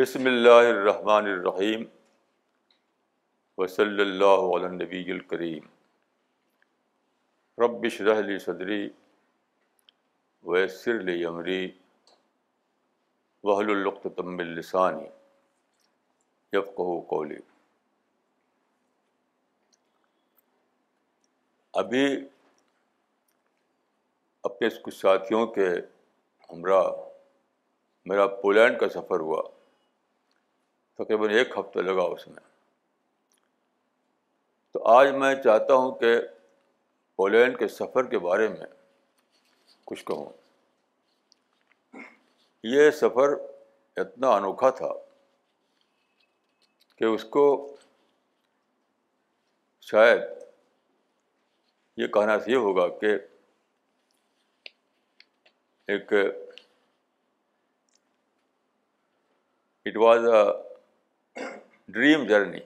بسم اللہ الرحمن الرحیم وصلی اللہ علی نبی الکریم ربش رحلی صدری ویسر لی عمری وحل القتم السانی یفقہ قولی ابھی اپنے کچھ ساتھیوں کے ہمراہ میرا پولینڈ کا سفر ہوا تقریباً ایک ہفتہ لگا اس میں۔ تو آج میں چاہتا ہوں کہ پولینڈ کے سفر کے بارے میں کچھ کہوں۔ یہ سفر اتنا انوکھا تھا کہ اس کو شاید یہ کہنا یہ ہوگا کہ ایک it was a dream journey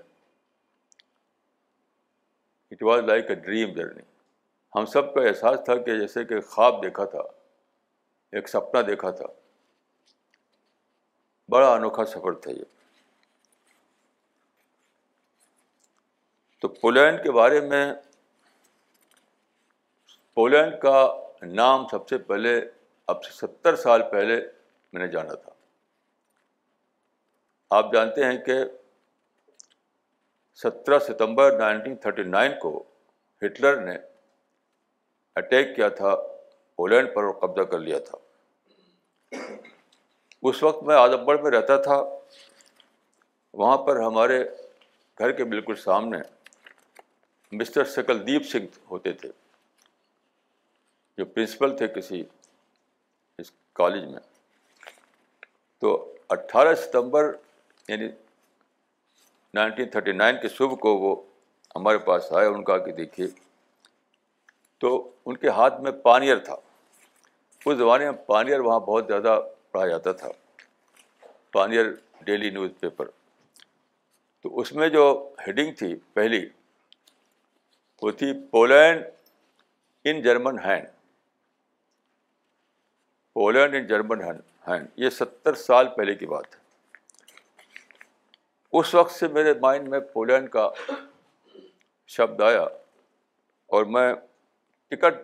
it was like a dream journey ہم سب کا احساس تھا کہ جیسے کہ خواب دیکھا تھا، ایک سپنا دیکھا تھا۔ بڑا انوکھا سفر تھا یہ۔ تو پولینڈ کے بارے میں، پولینڈ کا نام سب سے پہلے، اب سے ستر سال پہلے میں نے جانا تھا۔ آپ جانتے ہیں کہ سترہ ستمبر نائنٹین تھرٹی نائن کو ہٹلر نے اٹیک کیا تھا، پولینڈ پر اور قبضہ کر لیا تھا۔ اس وقت میں اعظم گڑھ میں رہتا تھا، وہاں پر ہمارے گھر کے بالکل سامنے مسٹر سکل دیپ سنگھ ہوتے تھے، جو پرنسپل تھے کسی اس کالج میں۔ تو اٹھارہ ستمبر یعنی نائنٹین تھرٹی نائن کے صبح کو وہ ہمارے پاس آئے ان کا کہ دیکھیے، تو ان کے ہاتھ میں پانیئر تھا۔ اس زمانے میں پانیئر وہاں بہت زیادہ پڑھا جاتا تھا پانیئر ڈیلی نیوز پیپر۔ تو اس میں جو ہیڈنگ تھی پہلی، وہ تھی Poland in German hand. Poland in German hand, یہ ستر سال پہلے کی بات ہے۔ اس وقت سے میرے مائنڈ میں پولینڈ کا شبد آیا اور میں ٹکٹ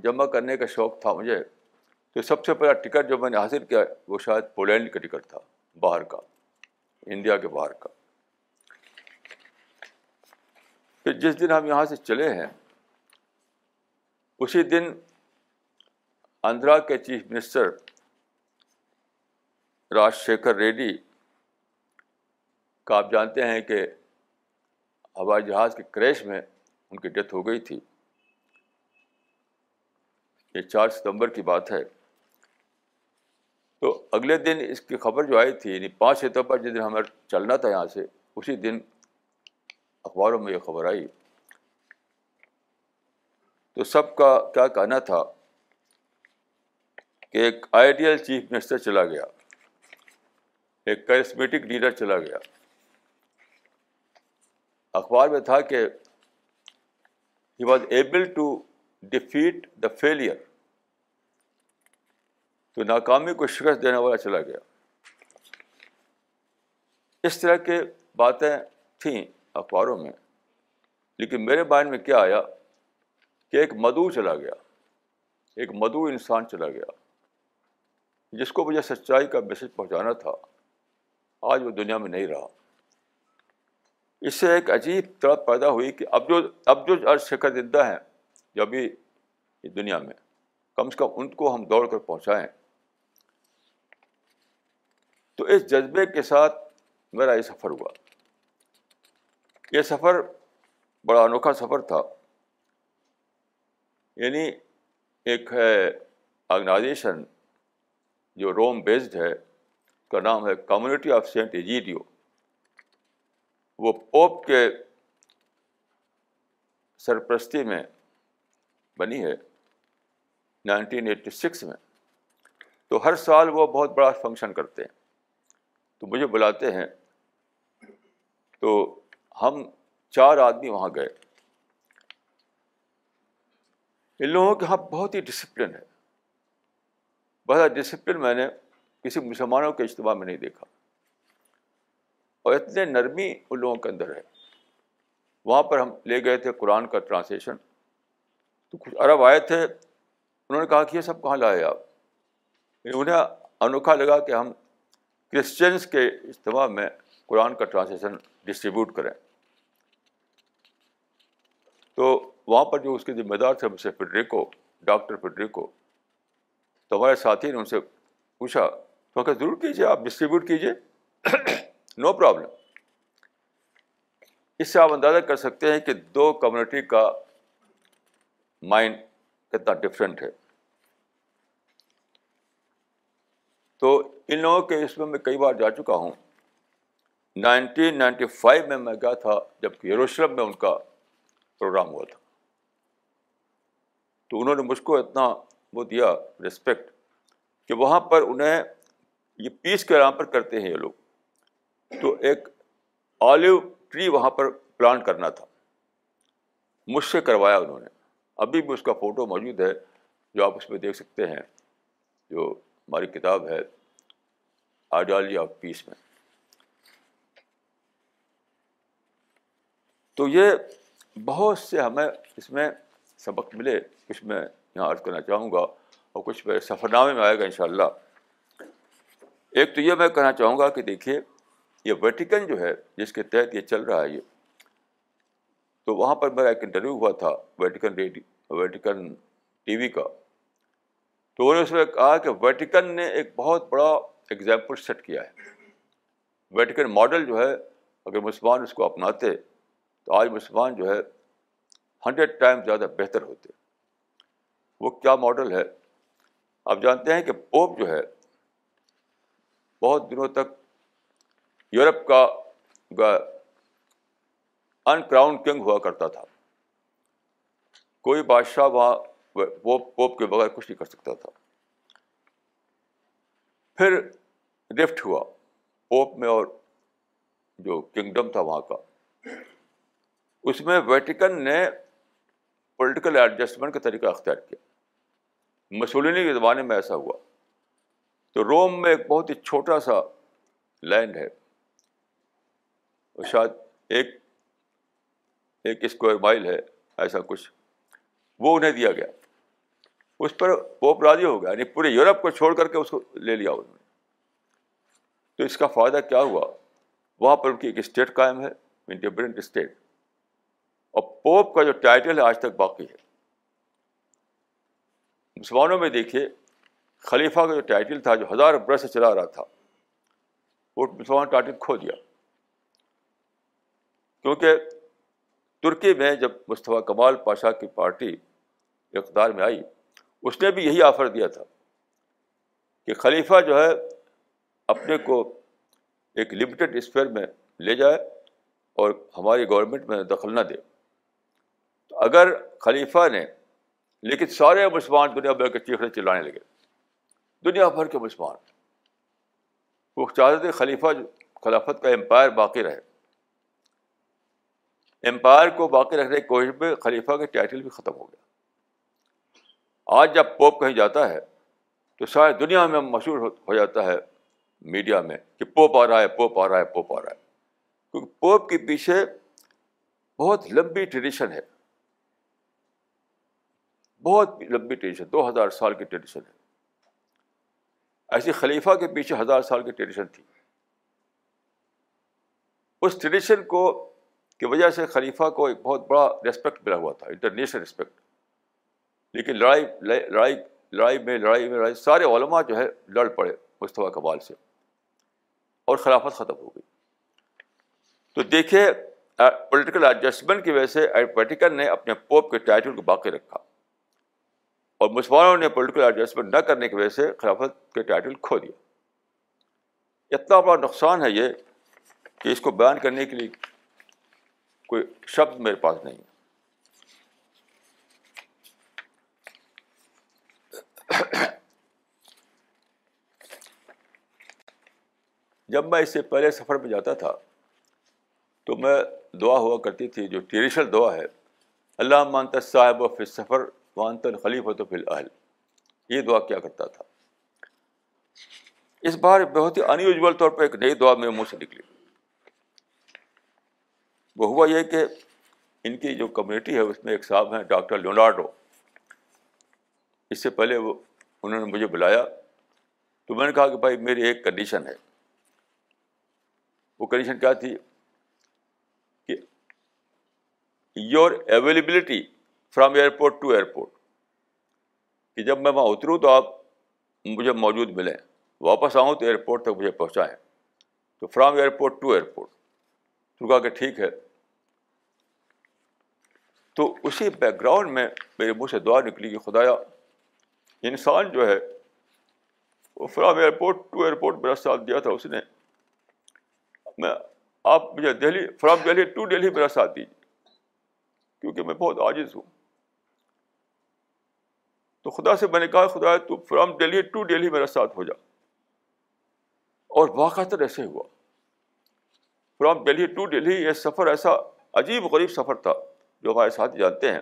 جمع کرنے کا شوق تھا مجھے۔ تو سب سے پہلا ٹکٹ جو میں نے حاصل کیا وہ شاید پولینڈ کا ٹکٹ تھا، باہر کا انڈیا کے باہر کا۔ پھر جس دن ہم یہاں سے چلے ہیں، اسی دن آندھرا کے چیف منسٹر راج شیکھر ریڈی کا آپ جانتے ہیں کہ ہوائی جہاز کے کریش میں ان کی ڈیتھ ہو گئی تھی۔ یہ چار ستمبر کی بات ہے۔ تو اگلے دن اس کی خبر جو آئی تھی یعنی پانچ ستمبر جس دن ہمیں چلنا تھا یہاں سے، اسی دن اخباروں میں یہ خبر آئی۔ تو سب کا کیا کہنا تھا کہ ایک آئیڈیل چیف منسٹر چلا گیا، ایک کرسمیٹک لیڈر چلا گیا۔ اخبار میں تھا کہ he was able to defeat the failure تو ناکامی کو شکست دینے والا چلا گیا۔ اس طرح کے باتیں تھیں اخباروں میں، لیکن میرے مائنڈ میں کیا آیا کہ ایک مدعو چلا گیا۔ ایک مدعو انسان چلا گیا، جس کو مجھے سچائی کا میسج پہنچانا تھا۔ آج وہ دنیا میں نہیں رہا۔ اس سے ایک عجیب طرح پیدا ہوئی کہ اب جو اب جو عرض شکر زندہ ہیں جو ابھی دنیا میں، کم سے کم ان کو ہم دوڑ کر پہنچائیں۔ تو اس جذبے کے ساتھ میرا یہ سفر ہوا۔ یہ سفر بڑا انوکھا سفر تھا۔ یعنی ایک ہے آرگنائزیشن جو روم بیسڈ ہے، اس کا نام ہے کمیونٹی آف سینٹ ایجیڈیو وہ پوپ کے سرپرستی میں بنی ہے، نائنٹین ایٹی سکس میں۔ تو ہر سال وہ بہت بڑا فنکشن کرتے ہیں۔ تو مجھے بلاتے ہیں۔ تو ہم چار آدمی وہاں گئے۔ ان لوگوں کے یہاں بہت ہی ڈسپلن ہے۔ بہت ڈسپلن میں نے کسی مسلمانوں کے اجتماع میں نہیں دیکھا۔ اور اتنے نرمی ان لوگوں کے اندر ہے۔ وہاں پر ہم لے گئے تھے قرآن کا ٹرانسلیشن۔ تو کچھ عرب آئے تھے، انہوں نے کہا کہ یہ سب کہاں لائے آپ؟ یعنی انہیں انوکھا لگا کہ ہم کرسچنس کے اجتماع میں قرآن کا ٹرانسلیشن ڈسٹریبیوٹ کریں۔ تو وہاں پر جو اس کے ذمہ دار تھے مسٹر فیڈریکو، ڈاکٹر فیڈریکو، تو ہمارے ساتھی نے ان سے پوچھا، تو کہ ضرور کیجیے آپ ڈسٹریبیوٹ کیجیے نو پرابلم اس سے آپ اندازہ کر سکتے ہیں کہ دو کمیونٹی کا مائنڈ کتنا ڈفرینٹ ہے۔ تو ان لوگوں کے اس میں میں کئی بار جا چکا ہوں۔ نائنٹین نائنٹی فائیو میں میں گیا تھا جب یروشلم میں ان کا پروگرام ہوا تھا۔ تو انہوں نے مجھ کو اتنا وہ دیا رسپیکٹ کہ وہاں پر انہیں یہ پیس کے نام پر کرتے ہیں یہ لوگ۔ تو ایک آلیو ٹری وہاں پر پلانٹ کرنا تھا۔ مجھ سے کروایا انہوں نے۔ ابھی بھی اس کا فوٹو موجود ہے، جو آپ اس میں دیکھ سکتے ہیں۔ جو ہماری کتاب ہے آئیڈیالوجی آف پیس میں۔ تو یہ بہت سے ہمیں اس میں سبق ملے۔ کچھ میں یہاں عرض کرنا چاہوں گا اور کچھ میرے سفر نامے میں آئے گا ان شاء اللہ ایک تو یہ میں کہنا چاہوں گا کہ دیکھیے یہ ویٹیکن جو ہے، جس کے تحت یہ چل رہا ہے یہ، تو وہاں پر میرا ایک انٹرویو ہوا تھا Vatican radio Vatican T V کا۔ تو انہوں نے اس میں کہا کہ ویٹیکن نے ایک بہت بڑا ایگزامپل سیٹ کیا ہے۔ ویٹیکن ماڈل جو ہے، اگر مسلمان اس کو اپناتے، تو آج مسلمان جو ہے ہنڈریڈ ٹائم زیادہ بہتر ہوتے۔ وہ کیا ماڈل ہے؟ آپ جانتے ہیں کہ پوپ جو ہے، بہت دنوں تک یورپ کا ان کراؤن کنگ ہوا کرتا تھا۔ کوئی بادشاہ وہاں پوپ پوپ کے بغیر کچھ نہیں کر سکتا تھا۔ پھر لفٹ ہوا پوپ میں اور جو کنگڈم تھا وہاں کا۔ اس میں ویٹیکن نے پولیٹیکل ایڈجسٹمنٹ کا طریقہ اختیار کیا۔ مسولینی کے زمانے میں ایسا ہوا۔ تو روم میں ایک بہت ہی چھوٹا سا لینڈ ہے۔ شاید ایک ایک اسکوائر مائل ہے، ایسا کچھ۔ وہ انہیں دیا گیا۔ اس پر پوپ راضی ہو گیا یعنی پورے یورپ کو چھوڑ کر کے اس کو لے لیا انہوں نے۔ تو اس کا فائدہ کیا ہوا؟ وہاں پر ان کی ایک اسٹیٹ قائم ہے انڈیپینڈنٹ اسٹیٹ۔ اور پوپ کا جو ٹائٹل ہے، آج تک باقی ہے۔ مسلمانوں میں دیکھیے، خلیفہ کا جو ٹائٹل تھا، جو ہزار برس سے چلا رہا تھا، وہ مسلمان ٹائٹل کھو دیا۔ کیونکہ ترکی میں جب مصطفیٰ کمال پاشا کی پارٹی اقتدار میں آئی، اس نے بھی یہی آفر دیا تھا کہ خلیفہ جو ہے اپنے کو ایک لمیٹڈ اسپیئر میں لے جائے اور ہماری گورنمنٹ میں دخل نہ دے۔ تو اگر خلیفہ نے، لیکن سارے مسلمان دنیا بھر کے چیخنے چلانے لگے۔ دنیا بھر کے مسلمان۔ وہ چاہتے تھے خلیفہ خلافت کا امپائر باقی رہے۔ امپائر کو باقی رکھنے کی کوشش میں خلیفہ کے ٹائٹل بھی ختم ہو گیا۔ آج جب پوپ کہیں جاتا ہے تو ساری دنیا میں مشہور ہو جاتا ہے میڈیا میں کہ پوپ آ رہا ہے پوپ آ رہا ہے پوپ آ رہا ہے۔ کیونکہ پوپ کے پیچھے بہت لمبی ٹریڈیشن ہے۔ بہت لمبی ٹریڈیشن دو ہزار سال کی ٹریڈیشن ہے۔ ایسی خلیفہ کے پیچھے ہزار سال کی ٹریڈیشن تھی۔ اس ٹریڈیشن کو کی وجہ سے خلیفہ کو ایک بہت بڑا ریسپیکٹ ملا ہوا تھا انٹرنیشنل رسپیکٹ لیکن لڑائی لڑائی لڑائی میں لڑائی میں، لڑائی، سارے علماء جو ہے لڑ پڑے مصطفیٰ کمال سے اور خلافت ختم ہو گئی۔ تو دیکھیے پولیٹیکل ایڈجسٹمنٹ کی وجہ سے ویٹیکن نے اپنے پوپ کے ٹائٹل کو باقی رکھا اور مسلمانوں نے پولیٹیکل ایڈجسٹمنٹ نہ کرنے کی وجہ سے خلافت کے ٹائٹل کھو دیا۔ اتنا بڑا نقصان ہے یہ کہ اس کو بیان کرنے کے لیے کوئی شبد میرے پاس نہیں جب میں اس سے پہلے سفر میں جاتا تھا، تو میں دعا ہوا کرتی تھی، جو ٹریڈیشنل دعا ہے، اللہ مانتا صاحب و فی سفر وانت الخلیف تو فی الحل یہ دعا کیا کرتا تھا۔ اس بار بہت ہی انیوژل طور پہ ایک نئی دعا میرے منہ سے نکلی۔ وہ ہوا یہ کہ ان کی جو کمیونٹی ہے، اس میں ایک صاحب ہیں، ڈاکٹر لونارڈو اس سے پہلے وہ، انہوں نے مجھے بلایا۔ تو میں نے کہا کہ بھائی، میری ایک کنڈیشن ہے۔ وہ کنڈیشن کیا تھی؟ کہ your availability from airport to airport کہ جب میں وہاں اتروں تو آپ مجھے موجود ملیں۔ واپس آؤں تو ایئرپورٹ تک مجھے پہنچائیں۔ تو فرام ایئرپورٹ ٹو ایئرپورٹ تو کہا کہ ٹھیک ہے۔ تو اسی بیک گراؤنڈ میں میرے منہ سے دعا نکلی کہ خدایا، انسان جو ہے، وہ فرام ایئرپورٹ ٹو ایئرپورٹ میرا ساتھ دیا تھا، اس نے میں آپ مجھے دہلی فرام دہلی ٹو دہلی میرا ساتھ دیجیے کیونکہ میں بہت عاجز ہوں۔ تو خدا سے میں نے کہا خدا تو فرام دہلی ٹو دہلی میرا ساتھ ہو جا۔ اور واقعات ایسے ہوا۔ فرام دہلی ٹو دہلی یہ سفر ایسا عجیب غریب سفر تھا جو ہمارے ساتھی جانتے ہیں۔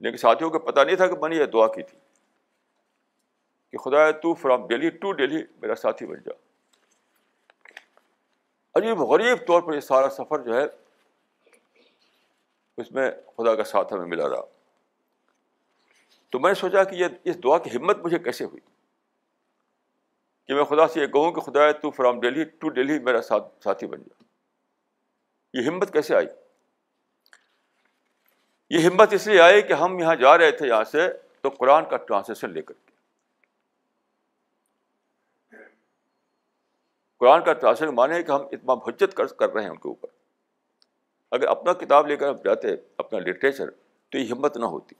لیکن ساتھیوں کو پتہ نہیں تھا کہ میں نے یہ دعا کی تھی کہ خدا تو فرام دہلی ٹو دہلی میرا ساتھی بن جا۔ عجیب غریب طور پر یہ سارا سفر جو ہے اس میں خدا کا ساتھ ہمیں ملا رہا۔ تو میں نے سوچا کہ یہ اس دعا کی ہمت مجھے کیسے ہوئی؟ کہ میں خدا سے یہ کہوں کہ خدا تو فرام دہلی ٹو دہلی میرا ساتھ ساتھی بن جا۔ یہ ہمت کیسے آئی؟ یہ ہمت اس لیے آئی کہ ہم یہاں جا رہے تھے یہاں سے تو قرآن کا ٹرانسلیشن لے کر کے۔ قرآن کا ٹرانسلیشن مانے کہ ہم اتنا حجت کر رہے ہیں ان کے اوپر۔ اگر اپنا کتاب لے کر ہم جاتے، اپنا لٹریچر، تو یہ ہمت نہ ہوتی۔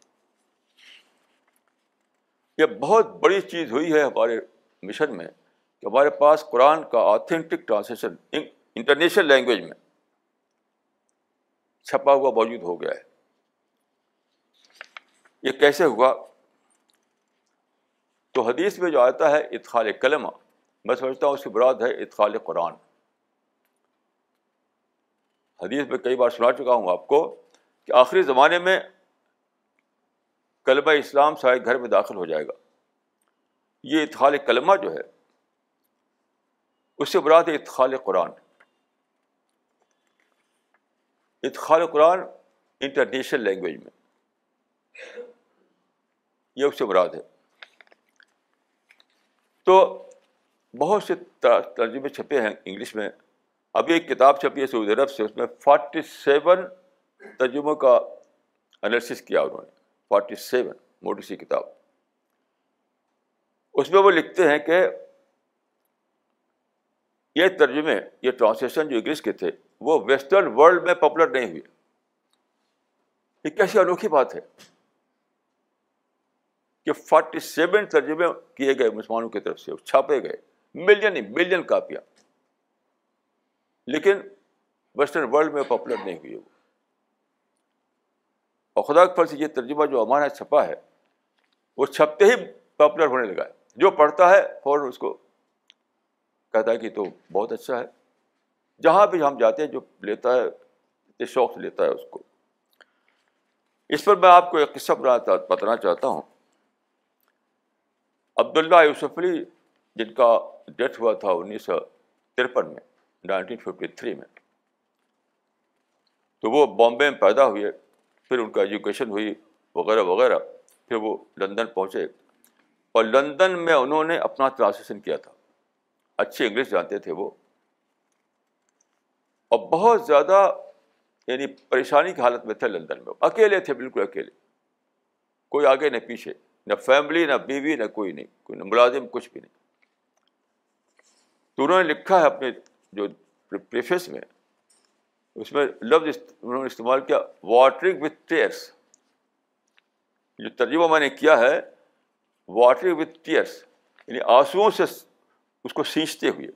یہ بہت بڑی چیز ہوئی ہے ہمارے مشن میں کہ ہمارے پاس قرآن کا آتھینٹک ٹرانسلیشن انٹرنیشنل لینگویج میں چھپا ہوا موجود ہو گیا ہے۔ یہ کیسے ہوا؟ تو حدیث میں جو آتا ہے اتخال کلمہ، میں سمجھتا ہوں اس کی براد ہے اتخال قرآن۔ حدیث میں کئی بار سنا چکا ہوں آپ کو کہ آخری زمانے میں کلمہ اسلام سارے گھر میں داخل ہو جائے گا۔ یہ اتخال کلمہ جو ہے، اس سے براد ہے اتخال قرآن۔ اتخال قرآن انٹرنیشنل لینگویج میں، یہ اس سے مراد ہے۔ تو بہت سے ترجمے چھپے ہیں انگلش میں۔ ابھی ایک کتاب چھپی ہے سعودی عرب سے، اس میں فورٹی سیون ترجموں کا انالیسس کیا انہوں نے۔ فورٹی سیون موٹی سی کتاب۔ اس میں وہ لکھتے ہیں کہ یہ ترجمے، یہ ٹرانسلیشن جو انگلش کے تھے، وہ ویسٹرن ورلڈ میں پاپولر نہیں ہوئے۔ یہ کیسی انوکھی بات ہے کہ فورٹی سیون ترجمے کیے گئے مسلمانوں کی طرف سے، چھاپے گئے، ملین ملین کاپیاں۔ لیکن ویسٹرن ورلڈ میں پاپولر نہیں ہوئی وہ۔ اور خدا کے سے یہ ترجمہ جو ہمارا چھپا ہے، وہ چھپتے ہی پاپولر ہونے لگا ہے۔ جو پڑھتا ہے فوراً اس کو کہتا ہے کہ تو بہت اچھا ہے۔ جہاں بھی ہم جاتے ہیں، جو لیتا ہے شوق سے لیتا ہے اس کو۔ اس پر میں آپ کو ایک قصہ بتانا چاہتا ہوں۔ عبداللہ یوسف علی، جن کا ڈیتھ ہوا تھا انیس سو ترپن میں نائنٹین ففٹی تھری میں۔ تو وہ بامبے میں پیدا ہوئے، پھر ان کا ایجوکیشن ہوئی، وغیرہ وغیرہ۔ پھر وہ لندن پہنچے۔ اور لندن میں انہوں نے اپنا ٹرانسلیشن کیا تھا۔ اچھی انگلش جانتے تھے وہ۔ اور بہت زیادہ یعنی پریشانی کی حالت میں تھے لندن میں۔ اکیلے تھے، بالکل اکیلے۔ کوئی آگے نہ پیچھے، نہ فیملی نہ بیوی، نہ کوئی نہیں۔ کوئی نہ ملازم، کچھ بھی نہیں۔ تو انہوں نے لکھا ہے اپنے جو پریفیس میں، اس میں لفظ انہوں نے استعمال کیا واٹرنگ وتھ ٹیئرس جو ترجمہ میں نے کیا ہے واٹرنگ وتھ ٹیئرس یعنی آنسوؤں سے اس کو سینچتے ہوئے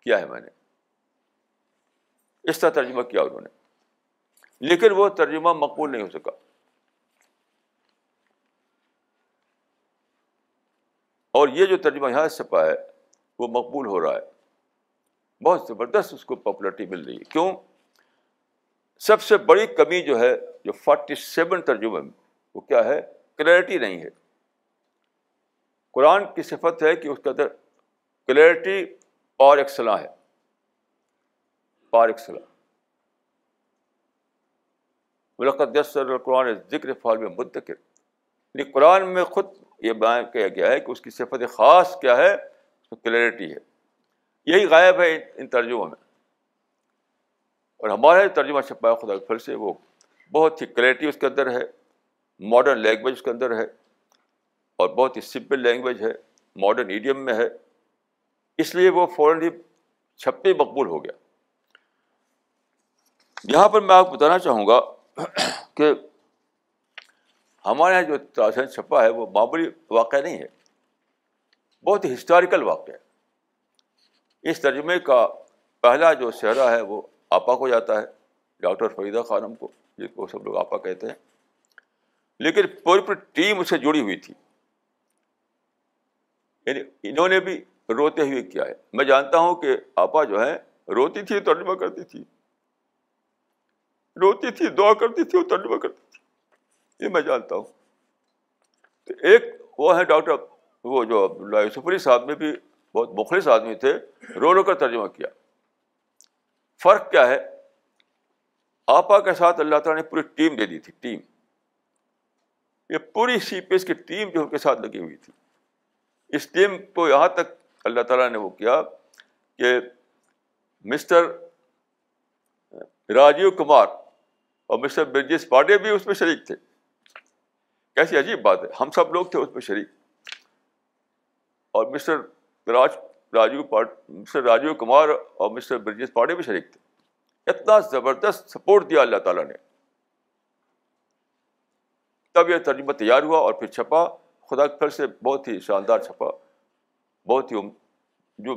کیا ہے میں نے؟ اس طرح ترجمہ کیا انہوں نے۔ لیکن وہ ترجمہ مقبول نہیں ہو سکا۔ اور یہ جو ترجمہ یہاں چھپا ہے، وہ مقبول ہو رہا ہے۔ بہت زبردست اس کو پاپولرٹی مل رہی ہے۔ کیوں؟ سب سے بڑی کمی جو ہے، جو فورٹی سیون ترجمے میں، وہ کیا ہے؟ کلیئرٹی نہیں ہے۔ قرآن کی صفت ہے کہ اس کے اندر کلیئرٹی اور ایک ہے۔ پار ایک صلاح ملقت یسر قرآن ذکر فال میں مدکر۔ یعنی قرآن میں خود یہ بیان کیا گیا ہے کہ اس کی صفت خاص کیا ہے، اس میں کلیئرٹی ہے۔ یہی غائب ہے ان ترجموں میں۔ اور ہمارا ترجمہ چھپا خدا کے سے، وہ بہت ہی کلیئرٹی اس کے اندر ہے ماڈرن لینگویج اس کے اندر ہے۔ اور بہت ہی سمپل لینگویج ہے ماڈرن ایڈیم میں ہے۔ اس لیے وہ فوراً ہی چھپے مقبول ہو گیا۔ یہاں پر میں آپ کو بتانا چاہوں گا کہ ہمارے یہاں جو تراشن چھپا ہے، وہ معمولی واقعہ نہیں ہے۔ بہت ہی ہسٹوریکل واقعہ ہے۔ اس ترجمے کا پہلا جو چہرہ ہے، وہ آپا کو جاتا ہے، ڈاکٹر فریدہ خانم کو، جس کو سب لوگ آپا کہتے ہیں۔ لیکن پوری پوری ٹیم اس سے جڑی ہوئی تھی۔ یعنی انہوں نے بھی روتے ہوئے کیا ہے۔ میں جانتا ہوں کہ آپا جو ہے روتی تھی، ترجمہ کرتی تھی۔ روتی تھی، دعا کرتی تھی اور ترجمہ کرتی تھی۔ یہ میں جانتا ہوں۔ تو ایک وہ ہے ڈاکٹر، وہ جو عبداللہ یوسف علی صاحب نے بھی بہت مخلص آدمی تھے، رو رو کر ترجمہ کیا۔ فرق کیا ہے؟ آپا کے ساتھ اللہ تعالیٰ نے پوری ٹیم دے دی تھی، ٹیم۔ یہ پوری سی پی ایس کی ٹیم جو ان کے ساتھ لگی ہوئی تھی۔ اس ٹیم کو یہاں تک اللہ تعالیٰ نے وہ کیا کہ مسٹر راجیو کمار اور مسٹر برجیش پاڈے بھی اس میں شریک تھے۔ کیسی عجیب بات ہے، ہم سب لوگ تھے اس میں شریک۔ اور مسٹر راج، راجیو مسٹر راجیو کمار اور مسٹر برجیش پاڈے بھی شریک تھے۔ اتنا زبردست سپورٹ دیا اللہ تعالیٰ نے۔ تب یہ ترجمہ تیار ہوا اور پھر چھپا۔ خدا پھر سے بہت ہی شاندار چھپا بہت ہی جو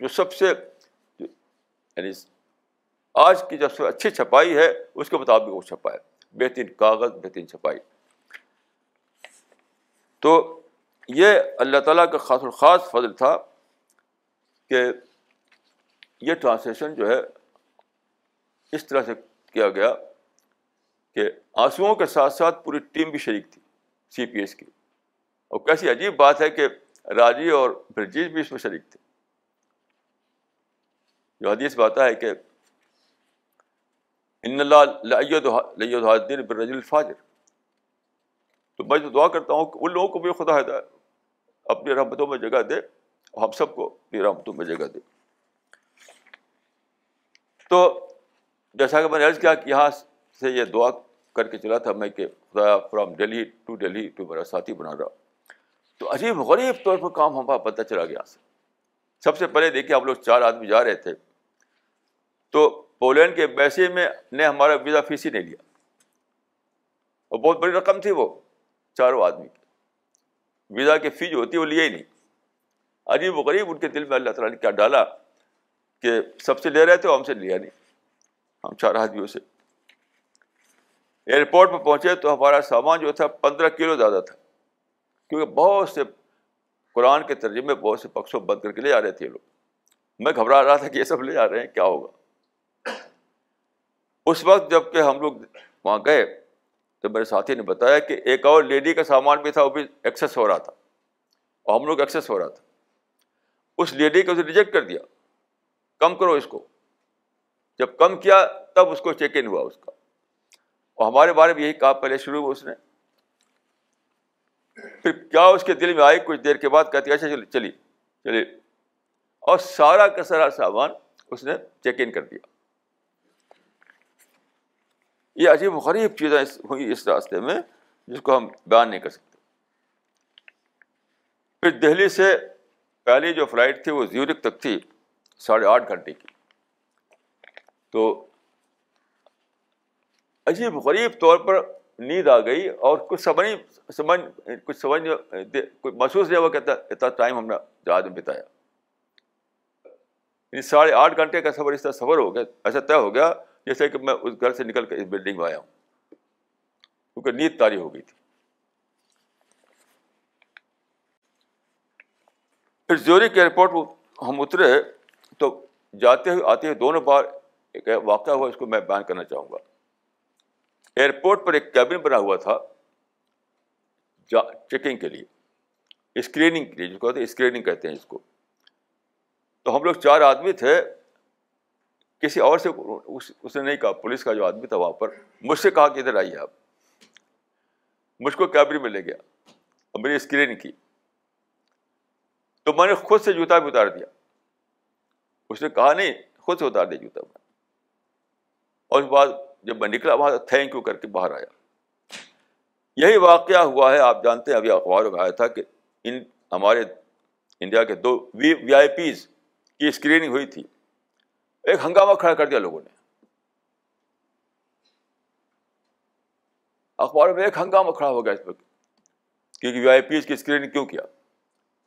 جو سب سے یعنی آج کی جب سے اچھی چھپائی ہے اس کے مطابق وہ چھپا ہے بہترین کاغذ بہترین چھپائی تو یہ اللہ تعالیٰ کا خاص الخاص فضل تھا کہ یہ ٹرانسلیشن جو ہے اس طرح سے کیا گیا کہ آنسوؤں کے ساتھ ساتھ پوری ٹیم بھی شریک تھی سی پی ایس کی اور کیسی عجیب بات ہے کہ راجی اور برجیش بھی اس میں شریک تھے۔ جو حدیث بات ہے کہ ان اللہ برج الفاجر۔ تو میں جو دعا کرتا ہوں کہ ان لوگوں کو بھی خدا ہے اپنی رحمتوں میں جگہ دے ہم سب کو اپنی رحمتوں میں جگہ دے۔ تو جیسا کہ میں نے عرض کیا کہ یہاں سے یہ دعا کر کے چلا تھا میں کہ خدا from Delhi to Delhi to میرا ساتھی بنا رہا۔ تو عجیب غریب طور پر کام ہمارا پتہ چلا گیا۔ سے سب سے پہلے دیکھیے ہم لوگ چار آدمی جا رہے تھے۔ تو پولینڈ کے پیسے میں نے ہمارا ویزا فیس ہی نہیں لیا۔ اور بہت بڑی رقم تھی وہ، چاروں آدمی۔ کی ویزا کی فی جو ہوتی ہے وہ لیا ہی نہیں۔ عجیب و غریب ان کے دل میں اللہ تعالیٰ نے کیا ڈالا کہ سب سے لے رہے تھے ہم سے لیا نہیں۔ ہم چار آدمیوں سے۔ ایئرپورٹ پہ پہنچے تو ہمارا سامان جو تھا پندرہ کلو زیادہ تھا۔ کیونکہ بہت سے قرآن کے ترجمے بہت سے پکشوں بند کر کے لے جا رہے تھے لوگ۔ میں گھبرا رہا تھا کہ یہ سب لے جا رہے ہیں، کیا ہوگا؟ اس وقت جبکہ ہم لوگ وہاں گئے تو میرے ساتھی نے بتایا کہ ایک اور لیڈی کا سامان بھی تھا، وہ بھی ایکسیس ہو رہا تھا، اور ہم لوگ ایکسیس ہو رہا تھا۔ اس لیڈی کو اسے ریجیکٹ کر دیا۔ کم کرو اس کو۔ جب کم کیا تب اس کو چیک ان ہوا اس کا۔ اور ہمارے بارے میں یہی کہا، پہلے شروع ہوا اس نے۔ پھر کیا اس کے دل میں آئی؟ کچھ دیر کے بعد کہتی اچھا چلی چلی چلیے۔ اور سارا کا سارا سامان اس نے چیک ان کر دیا۔ یہ عجیب غریب چیزیں ہوئی اس راستے میں جس کو ہم بیان نہیں کر سکتے۔ پھر دہلی سے پہلی جو فلائٹ تھی وہ زیورک تک تھی، ساڑھے آٹھ گھنٹے کی۔ تو عجیب غریب طور پر نیند آ گئی اور کچھ سمجھ سمجھ، کچھ سمجھ کچھ محسوس نہیں ہوا کہتا اتنا ٹائم ہم نے جہاز میں بتایا۔ یعنی ساڑھے آٹھ گھنٹے کا سفر، اس طرح سفر ہو گیا، ایسا طے ہو گیا جیسے کہ میں اس گھر سے نکل کر اس بلڈنگ میں آیا ہوں۔ کیونکہ نیند تاری ہو گئی تھی۔ پھر زوری کے ایئرپورٹ ہم اترے تو جاتے ہوئے، آتے ہوئے دونوں بار ایک واقعہ ہوا، اس کو میں بیان کرنا چاہوں گا۔ ایئرپورٹ پر ایک کیبن بنا ہوا تھا چیکنگ کے لیے، اسکریننگ کے لیے، جس کو کہتے ہیں اسکریننگ کہتے ہیں اس کو۔ تو ہم لوگ چار آدمی تھے، کسی اور سے، اس نے نہیں کہا، پولیس کا جو آدمی تھا وہاں پر، مجھ سے کہا کہ ادھر آئیے آپ۔ مجھ کو کیبری میں لے گیا اور میری اسکرین کی۔ تو میں نے خود سے جوتا بھی اتار دیا۔ اس نے کہا، نہیں، خود سے اتار دیا جوتا۔ میں اور اس بعد جب میں نکلا وہاں تھینک یو کر کے باہر آیا۔ یہی واقعہ ہوا ہے، آپ جانتے ہیں، ابھی اخباروں میں آیا تھا کہ ان ہمارے انڈیا کے دو وی وی آئی پیز کی اسکریننگ ہوئی تھی۔ ایک ہنگامہ کھڑا کر دیا لوگوں نے۔ اخباروں میں ایک ہنگامہ کھڑا ہو گیا اس پہ کیونکہ وی آئی پیز کی اسکریننگ کیوں کیا؟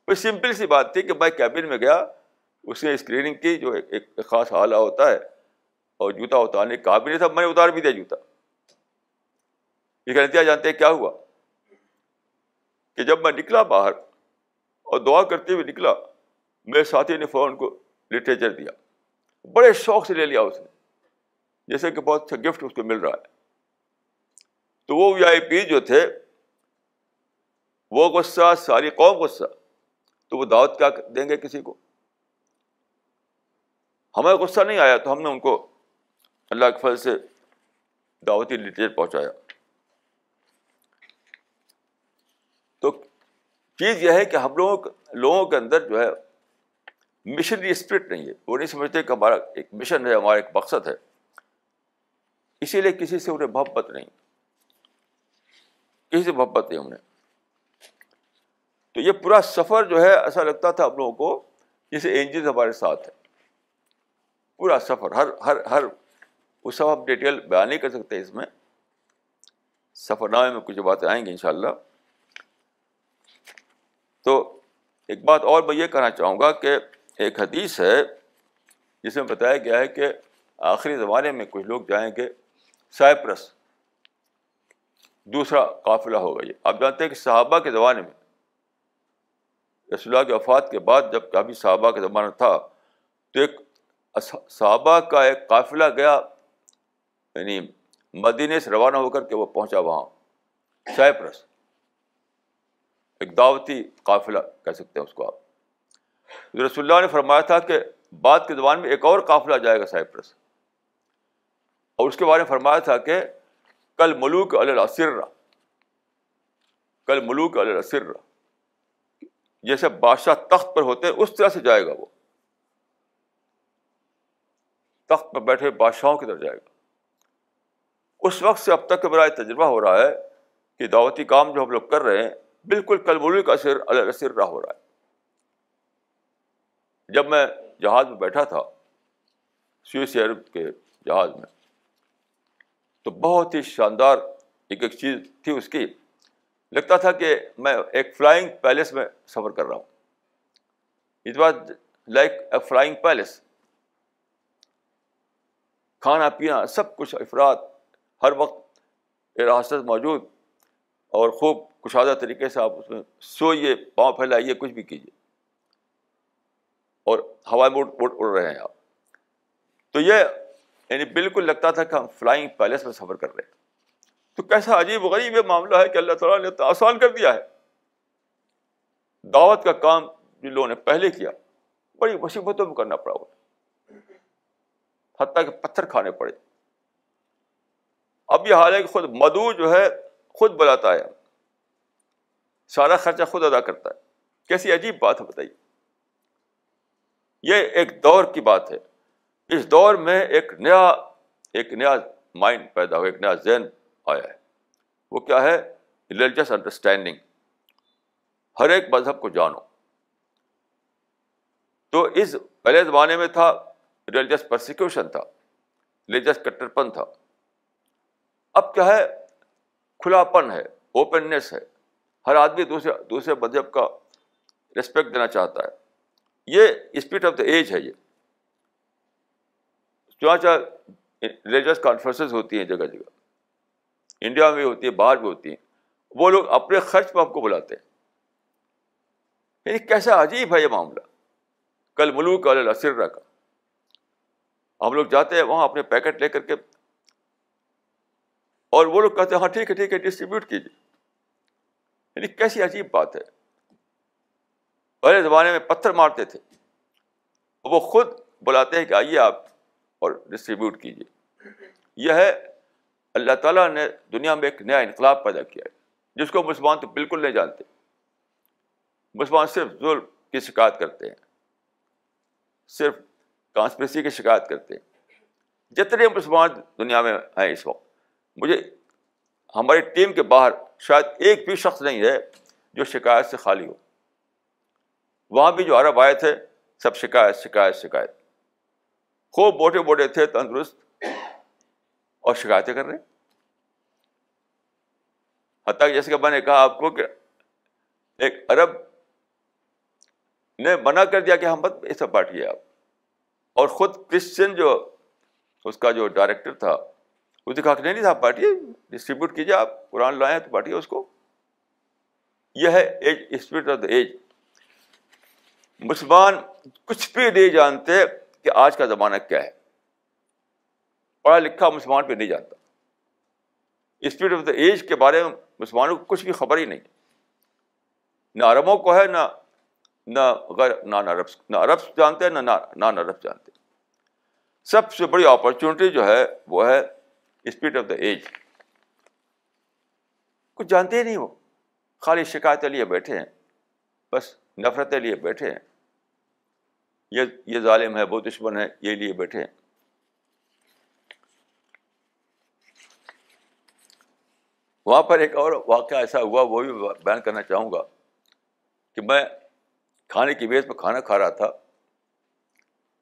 کوئی سمپل سی بات تھی کہ میں کیبن میں گیا، اس نے اسکریننگ کی، جو ایک خاص حالہ ہوتا ہے۔ اور جوتا اتارنے کا بھی نہیں تھا، میں نے اتار بھی دیا جوتا۔ یہ نتیجہ جانتے کیا ہوا؟ کہ جب میں نکلا باہر اور دعا کرتے ہوئے نکلا، میرے ساتھی نے فون کو لٹریچر دیا۔ بڑے شوق سے لے لیا اس نے، جیسے کہ بہت اچھا گفٹ اس کو مل رہا ہے۔ تو وہ وی آئی پی جو تھے، وہ غصہ، ساری قوم غصہ۔ تو وہ دعوت کیا دیں گے کسی کو؟ ہمیں غصہ نہیں آیا تو ہم نے ان کو اللہ کے فضل سے دعوتی لٹریچر پہنچایا۔ تو چیز یہ ہے کہ ہم لوگوں لوگوں کے اندر جو ہے مشنری اسپرٹ نہیں ہے۔ وہ نہیں سمجھتے کہ ہمارا ایک مشن ہے، ہمارا ایک مقصد ہے۔ اسی لیے کسی سے انہیں محبت نہیں۔ کسی سے محبت نہیں انہیں۔ تو یہ پورا سفر جو ہے، ایسا لگتا تھا ہم لوگوں کو جیسے اینجز ہمارے ساتھ ہے پورا سفر، ہر ہر ہر وہ سب ہم ڈیٹیل بیان نہیں کر سکتے اس میں۔ سفر نامے میں کچھ باتیں آئیں گی ان شاء اللہ تو ایک بات اور میں یہ کہنا چاہوں گا کہ ایک حدیث ہے جس میں بتایا گیا ہے کہ آخری زمانے میں کچھ لوگ جائیں گے سائپرس۔ دوسرا قافلہ ہوگا یہ۔ آپ جانتے ہیں کہ صحابہ کے زمانے میں رسول اللہ کے وفات کے بعد جب کافی صحابہ کا زمانہ تھا تو ایک صحابہ کا ایک قافلہ گیا۔ یعنی مدینے سے روانہ ہو کر کے وہ پہنچا وہاں۔ سائپرس۔ ایک دعوتی قافلہ کہہ سکتے ہیں اس کو آپ۔ رسول اللہ نے فرمایا تھا کہ بعد کے زبان میں ایک اور قافلہ جائے گا سائپرس۔ اور اس کے بارے میں فرمایا تھا کہ کل ملوک السر کل ملوک السر جیسے بادشاہ تخت پر ہوتے ہیں، اس طرح سے جائے گا وہ۔ تخت پر بیٹھے بادشاہوں کی طرف جائے گا۔ اس وقت سے اب تک کا میرا تجربہ ہو رہا ہے کہ دعوتی کام جو ہم لوگ کر رہے ہیں، بالکل کل ملوک اثر السر ہو رہا ہے۔ جب میں جہاز میں بیٹھا تھا، سوئس ایئر کے جہاز میں، تو بہت ہی شاندار ایک ایک چیز تھی اس کی۔ لگتا تھا کہ میں ایک فلائنگ پیلس میں سفر کر رہا ہوں۔ It was like a flying palace کھانا پینا، سب کچھ، افراد ہر وقت راست موجود اور خوب کشادہ طریقے سے آپ اس میں سوئیے، پاؤں پھیلائیے، کچھ بھی کیجیے۔ اور ہوائی موڈ اڑ رہے ہیں آپ۔ تو یہ یعنی بالکل لگتا تھا کہ ہم فلائنگ پیلس میں سفر کر رہے ہیں۔ تو کیسا عجیب غریب یہ معاملہ ہے کہ اللہ تعالیٰ نے آسان کر دیا ہے۔ دعوت کا کام جن لوگوں نے پہلے کیا، بڑی مصیبتوں میں کرنا پڑا وہ حتیٰ کہ پتھر کھانے پڑے۔ اب یہ حال ہے کہ خود مدو جو ہے خود بلاتا ہے، سارا خرچہ خود ادا کرتا ہے۔ کیسی عجیب بات ہے بتائیے۔ یہ ایک دور کی بات ہے۔ اس دور میں ایک نیا ایک نیا مائنڈ پیدا ہوا، ایک نیا ذہن آیا ہے۔ وہ کیا ہے؟ ریلیجس انڈرسٹینڈنگ ہر ایک مذہب کو جانو۔ تو اس پہلے زمانے میں تھا ریلیجس پرسیکیوشن تھا۔ ریلیجس کٹرپن تھا۔ اب کیا ہے؟ کھلا پن ہے اوپننیس ہے۔ ہر آدمی دوسرے دوسرے مذہب کا ریسپیکٹ دینا چاہتا ہے۔ یہ اسپرٹ آف دا ایج ہے یہ۔ چاہ ریلیجس کانفرنسز ہوتی ہیں جگہ جگہ۔ انڈیا میں بھی ہوتی ہے باہر بھی ہوتی ہیں۔ وہ لوگ اپنے خرچ پہ ہم کو بلاتے ہیں۔ یعنی کیسا عجیب ہے یہ معاملہ۔ کل ملوک السرا کا ہم لوگ جاتے ہیں، وہاں اپنے پیکٹ لے کر کے اور وہ لوگ کہتے ہیں ہاں ٹھیک ہے ٹھیک ہے ڈسٹریبیوٹ کیجیے یعنی کیسی عجیب بات ہے۔ پہلے زمانے میں پتھر مارتے تھے۔ وہ خود بلاتے ہیں کہ آئیے آپ اور ڈسٹریبیوٹ کیجیے یہ ہے، اللہ تعالیٰ نے دنیا میں ایک نیا انقلاب پیدا کیا ہے، جس کو مسلمان تو بالکل نہیں جانتے۔ مسلمان صرف ظلم کی شکایت کرتے ہیں۔ صرف کانسپریسی کی شکایت کرتے ہیں۔ جتنے مسلمان دنیا میں ہیں اس وقت۔ مجھے ہماری ٹیم کے باہر شاید ایک بھی شخص نہیں ہے جو شکایت سے خالی ہو۔ وہاں بھی جو عرب آئے تھے، سب شکایت شکایت شکایت۔ خوب موٹے موٹے تھے، تندرست۔ اور شکایتیں کر رہے۔ حتیٰ کہ جیسے کہ میں نے کہا آپ کو کہ ایک عرب نے منع کر دیا کہ ہم مت ایسا بانٹیے آپ۔ اور خود کرسچن جو، اس کا جو ڈائریکٹر تھا اس نے کہا کہ نہیں نہیں بانٹیے ڈسٹریبیوٹ کیجیے آپ قرآن لائیں تو بانٹیے اس کو۔ یہ ہے age spirit of the age مسلمان کچھ بھی نہیں جانتے کہ آج کا زمانہ کیا ہے۔ پڑھا لکھا مسلمان پہ نہیں جانتا۔ اسپرٹ آف دا ایج کے بارے میں مسلمانوں کو کچھ بھی خبر ہی نہیں۔ نہ عربوں کو ہے، نہ نہ غیر نان عرب، نہ عرب جانتے ہیں نہ نان عرب جانتے۔ سب سے بڑی اپرچونیٹی جو ہے، وہ ہے اسپرٹ آف دا ایج کچھ جانتے ہی نہیں وہ۔ خالی شکایتیں لیے بیٹھے ہیں۔ بس نفرتیں لیے بیٹھے ہیں۔ یہ یہ ظالم ہے وہ دشمن ہے، یہ لیے بیٹھے ہیں۔ وہاں پر ایک اور واقعہ ایسا ہوا، وہ بھی بیان کرنا چاہوں گا کہ میں کھانے کی بیس پہ کھانا کھا رہا تھا۔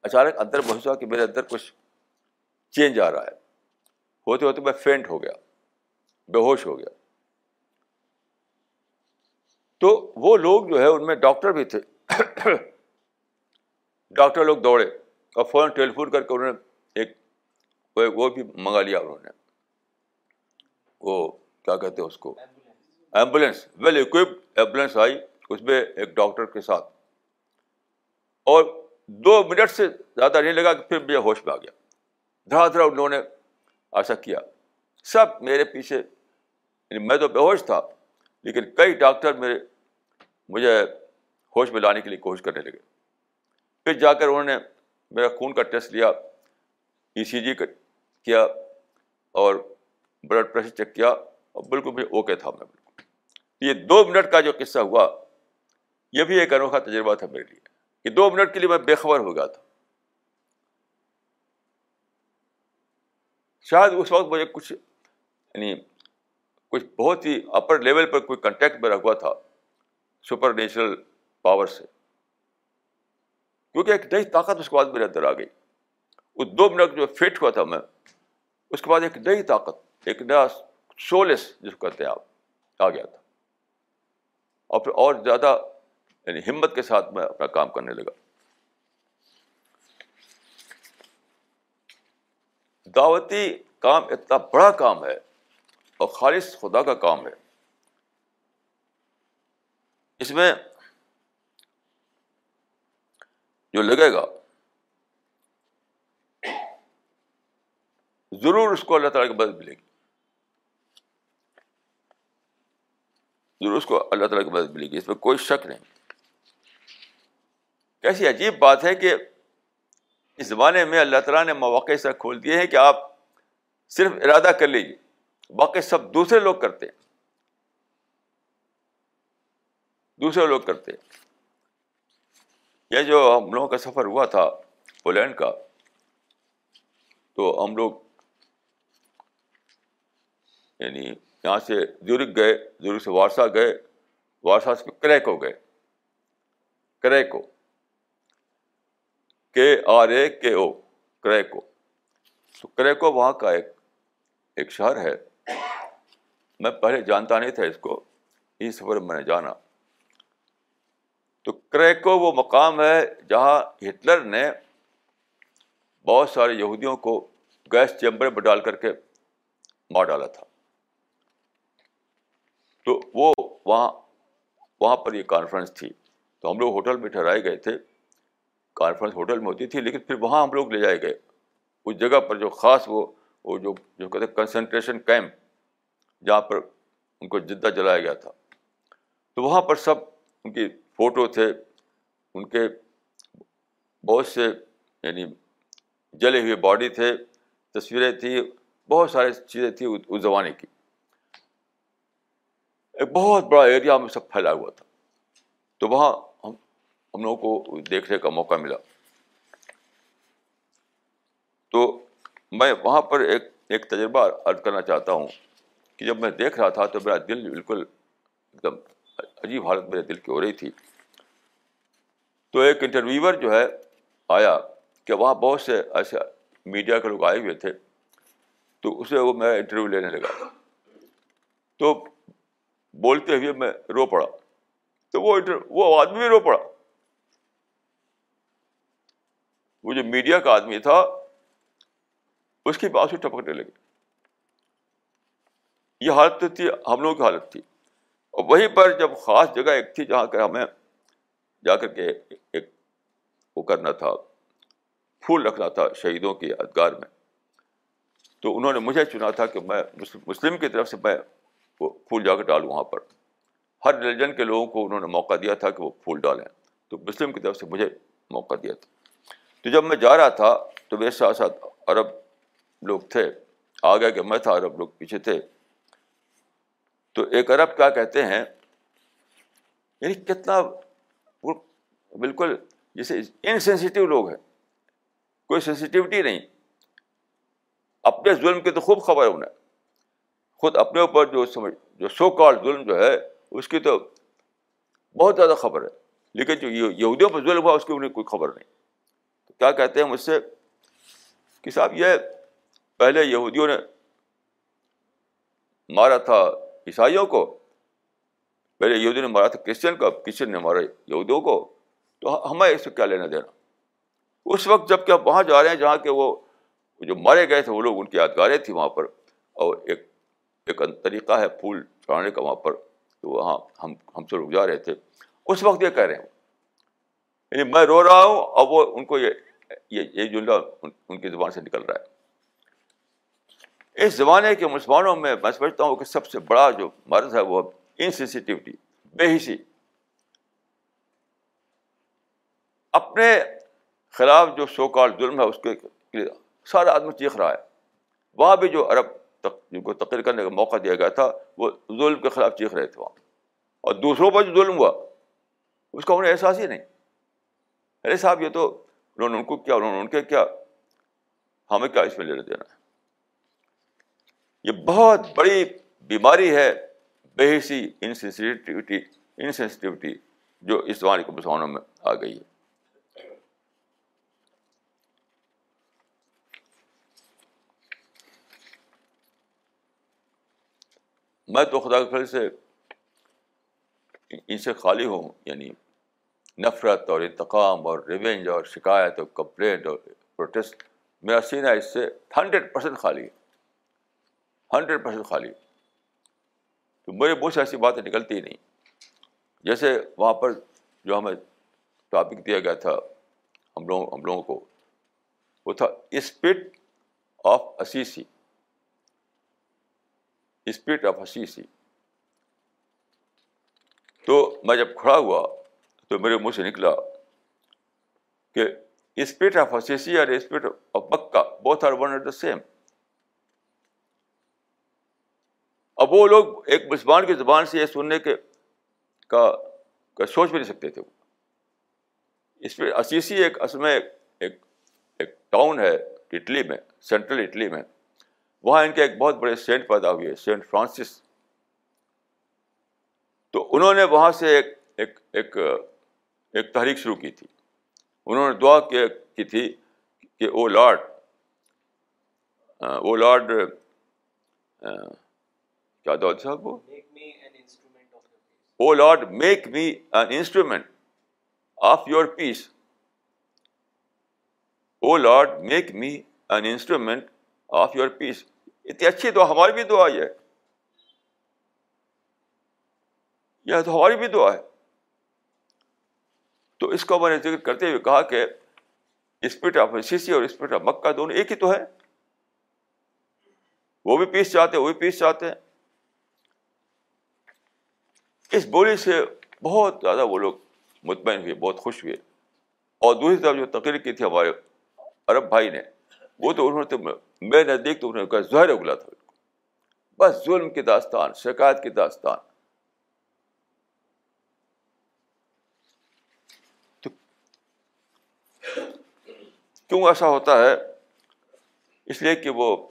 اچانک اندر بہت ہوا کہ میرے اندر کچھ چینج آ رہا ہے۔ ہوتے ہوتے میں فینٹ ہو گیا، بے ہوش ہو گیا۔ تو وہ لوگ جو ہے ان میں ڈاکٹر بھی تھے۔ ڈاکٹر لوگ دوڑے اور فوراً ٹیلیفون کر کے انہوں نے ایک وہ بھی منگا لیا انہوں نے۔ وہ کیا کہتے ہیں اس کو؟ ایمبولینس۔ ویل اکوپڈ، ایمبولینس آئی اس میں ایک ڈاکٹر کے ساتھ۔ اور دو منٹ سے زیادہ نہیں لگا کہ پھر مجھے ہوش میں آ گیا۔ دھڑا دھڑا انہوں نے ایسا کیا۔ سب میرے پیچھے یعنی میں تو بے ہوش تھا، لیکن کئی ڈاکٹر میرے، مجھے ہوش میں لانے کے لیے کوشش کرنے لگے۔ پھر جا کر انہوں نے میرا خون کا ٹیسٹ لیا ای سی جی کیا اور بلڈ پریشر چیک کیا اور بالکل بھی اوکے تھا۔ میں بالکل۔ یہ دو منٹ کا جو قصہ ہوا، یہ بھی ایک انوکھا تجربہ تھا میرے لیے کہ دو منٹ کے لیے میں بے خبر ہو گیا تھا۔ شاید اس وقت مجھے کچھ یعنی کچھ بہت ہی اپر لیول پر کوئی کنٹیکٹ میرا ہوا تھا سپر نیچرل پاور سے۔ کیونکہ ایک نئی طاقت اس کے بعد میرے اندر آ گئی۔ وہ دو منٹ جو فٹ ہوا تھا میں، اس کے بعد ایک نئی طاقت، ایک نیا شولس جس کو کہتے ہیں آپ، آ گیا تھا۔ اور پھر اور زیادہ یعنی ہمت کے ساتھ میں اپنا کام کرنے لگا۔ دعوتی کام اتنا بڑا کام ہے اور خالص خدا کا کام ہے۔ اس میں جو لگے گا، ضرور اس کو اللہ تعالیٰ کی مدد ملے گی۔ ضرور اس کو اللہ تعالیٰ کی مدد ملے گی۔ اس میں کوئی شک نہیں۔ کیسی عجیب بات ہے کہ اس زمانے میں اللہ تعالیٰ نے مواقع سے کھول دیے ہیں کہ آپ صرف ارادہ کر لیجیے باقی سب دوسرے لوگ کرتے دوسرے لوگ کرتے یہ جو ہم لوگوں کا سفر ہوا تھا پولینڈ کا، تو ہم لوگ یعنی یہاں سے زورک گئے زورک سے وارسا گئے، وارسا سے کریک ہو گئے۔ کریک ہو کے آر اے کے او، کریکو۔ تو کریکو وہاں کا ایک ایک شہر ہے۔ میں پہلے جانتا نہیں تھا اس کو اس سفر میں نے جانا۔ تو کریکو وہ مقام ہے جہاں ہٹلر نے بہت سارے یہودیوں کو گیس چیمبر میں ڈال کر کے مار ڈالا تھا۔ تو وہ وہاں وہاں پر یہ کانفرنس تھی۔ تو ہم لوگ ہوٹل میں ٹھہرائے گئے تھے۔ کانفرنس ہوٹل میں ہوتی تھی، لیکن پھر وہاں ہم لوگ لے جائے گئے۔ اس جگہ پر جو خاص وہ وہ جو جو کہتے ہیں کنسنٹریشن کیمپ جہاں پر ان کو جدہ جلایا گیا تھا۔ تو وہاں پر سب ان کی فوٹو تھے، ان کے بہت سے یعنی جلے ہوئے باڈی تھے، تصویریں تھیں، بہت ساری چیزیں تھیں اس زمانے کی۔ ایک بہت بڑا ایریا میں سب پھیلا ہوا تھا۔ تو وہاں ہم لوگوں کو دیکھنے کا موقع ملا۔ تو میں وہاں پر ایک ایک تجربہ عرض کرنا چاہتا ہوں کہ جب میں دیکھ رہا تھا تو میرا دل بالکل ایک دم عجیب حالت میرے دل کی ہو رہی تھی۔ تو ایک انٹرویور جو ہے آیا کہ وہاں بہت سے ایسے میڈیا کے لوگ آئے ہوئے تھے۔ تو اسے وہ میں انٹرویو لینے لگا۔ تو بولتے ہوئے میں رو پڑا۔ تو وہ وہ آدمی بھی رو پڑا۔ وہ جو میڈیا کا آدمی تھا، اس کی بات سے ٹپکنے لگے۔ یہ حالت تھی، ہم لوگوں کی حالت تھی۔ اور وہیں پر جب خاص جگہ ایک تھی جہاں کر ہمیں جا کر کے ایک وہ کرنا تھا، پھول رکھنا تھا شہیدوں کی یادگار میں۔ تو انہوں نے مجھے چنا تھا کہ میں مسلم کی طرف سے میں وہ پھول جا کر ڈالوں وہاں پر۔ ہر ریلیجن کے لوگوں کو انہوں نے موقع دیا تھا کہ وہ پھول ڈالیں۔ تو مسلم کی طرف سے مجھے موقع دیا تھا۔ تو جب میں جا رہا تھا تو میرے ساتھ ساتھ عرب لوگ تھے۔ آگے کہ میں تھا، عرب لوگ پیچھے تھے۔ تو ایک عرب کیا کہتے ہیں؟ یعنی کتنا بالکل جیسے انسینسٹیو لوگ ہیں۔ کوئی سینسٹیوٹی نہیں۔ اپنے ظلم کی تو خوب خبر ہے انہیں۔ خود اپنے اوپر جو سمجھ، جو سو کال ظلم جو ہے، اس کی تو بہت زیادہ خبر ہے۔ لیکن جو یہودیوں پر ظلم ہوا، اس کی انہیں کوئی خبر نہیں۔ کیا کہتے ہیں مجھ سے؟ کہ صاحب یہ پہلے یہودیوں نے مارا تھا عیسائیوں کو، پہلے یہودی نے مارا تھا کرسچن کو کرسچن نے مارا یہودیوں کو۔ تو ہمیں اس سے کیا لینا دینا؟ اس وقت جبکہ آپ وہاں جا رہے ہیں جہاں کہ وہ جو مارے گئے تھے، وہ لوگ ان کی یادگاریں تھیں وہاں پر۔ اور ایک ایک طریقہ ہے پھول چڑھانے کا وہاں پر۔ تو وہاں ہم ہم سے رک جا رہے تھے۔ اس وقت یہ کہہ رہے ہیں۔ یعنی میں رو رہا ہوں اور وہ ان کو یہ یہ جملہ ان کی زبان سے نکل رہا ہے۔ اس زمانے کے مسلمانوں میں میں سمجھتا ہوں کہ سب سے بڑا جو مرض ہے وہ انسینسٹیوٹی بے حسی اپنے خلاف جو سو کال ظلم ہے اس کے لیے سارا آدمی چیخ رہا ہے۔ وہاں بھی جو عرب جن کو تقریر کرنے کا موقع دیا گیا تھا، وہ ظلم کے خلاف چیخ رہے تھے وہاں۔ اور دوسروں پر جو ظلم ہوا، اس کا انہیں احساس ہی نہیں۔ ارے صاحب، یہ تو انہوں نے ان کو کیا، انہوں نے ان کے کیا؟ ہمیں کیا اس میں لینا دینا ہے؟ یہ بہت بڑی بیماری ہے بے حسی انسینسٹیوٹی انسینسٹیوٹی جو اس زمانے کے مسلمانوں میں آ گئی ہے۔ میں تو خدا کے فضل سے ان سے خالی ہوں یعنی نفرت اور انتقام اور ریونج اور شکایت اور کمپلینٹ اور پروٹیسٹ۔ میرا سینہ اس سے ہنڈریڈ پرسینٹ خالی ہے۔ ہنڈریڈ پرسینٹ خالی تو میرے بہت سے ایسی باتیں نکلتی ہی نہیں۔ جیسے وہاں پر جو ہمیں ٹاپک دیا گیا تھا، ہم لوگوں ہم لوگوں کو، وہ تھا spirit of Assisi spirit of ہنسی سی تو میں جب کھڑا ہوا تو میرے منہ سے نکلا کہ اسپرٹ آف ہنسی اور اسپرٹ آف مکہ بہت آر ون دا سیم اب وہ لوگ ایک مسلمان کی زبان سے یہ سننے کے کا سوچ بھی نہیں سکتے تھے وہ۔ اس پہ اسیسی ایک اصل میں ایک ایک ٹاؤن ہے اٹلی میں سینٹرل اٹلی میں۔ وہاں ان کے ایک بہت بڑے سینٹ پیدا ہوئے سینٹ فرانسس۔ تو انہوں نے وہاں سے ایک ایک ایک ایک تحریک شروع کی تھی۔ انہوں نے دعا کی تھی کہ او لارڈ او لارڈ کیا دعا صاحب وہ؟ O Lord make me an instrument of your peace. O Lord make me an instrument of your peace. اتنی اچھی دعا ہماری بھی دعا یہ یہ تو ہماری بھی دعا ہے۔ تو اس کو میں نے ذکر کرتے ہوئے کہا کہ اسپرٹ آف سی اور اسپرٹ آف مکہ دونوں ایک ہی تو ہے۔ وہ بھی پیس چاہتے ہیں، وہ بھی پیس چاہتے ہیں۔ اس بولی سے بہت زیادہ وہ لوگ مطمئن ہوئے، بہت خوش ہوئے۔ اور دوسری طرف جو تقریر کی تھی ہمارے عرب بھائی نے، وہ تو انہوں نے تو میں نزدیک تو انہوں نے کہا ظہر اگلا تھا بس ظلم کی داستان، شکایت کی داستان۔ کیوں ایسا ہوتا ہے؟ اس لیے کہ وہ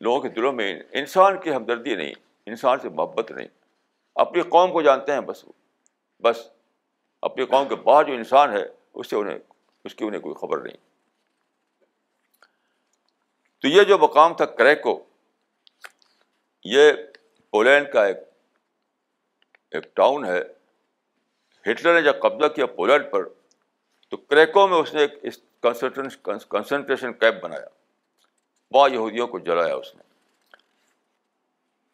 لوگوں کے دلوں میں انسان کی ہمدردی نہیں، انسان سے محبت نہیں۔ اپنی قوم کو جانتے ہیں بس وہ۔ بس اپنی قوم کے بعد جو انسان ہے، اس سے انہیں، اس کی انہیں کوئی خبر نہیں۔ تو یہ جو مقام تھا کریکو، یہ پولینڈ کا ایک ایک ٹاؤن ہے۔ ہٹلر نے جب قبضہ کیا پولینڈ پر تو کریکو میں اس نے ایک کنسنٹریشن کیمپ بنایا۔ وہاں یہودیوں کو جلایا اس نے۔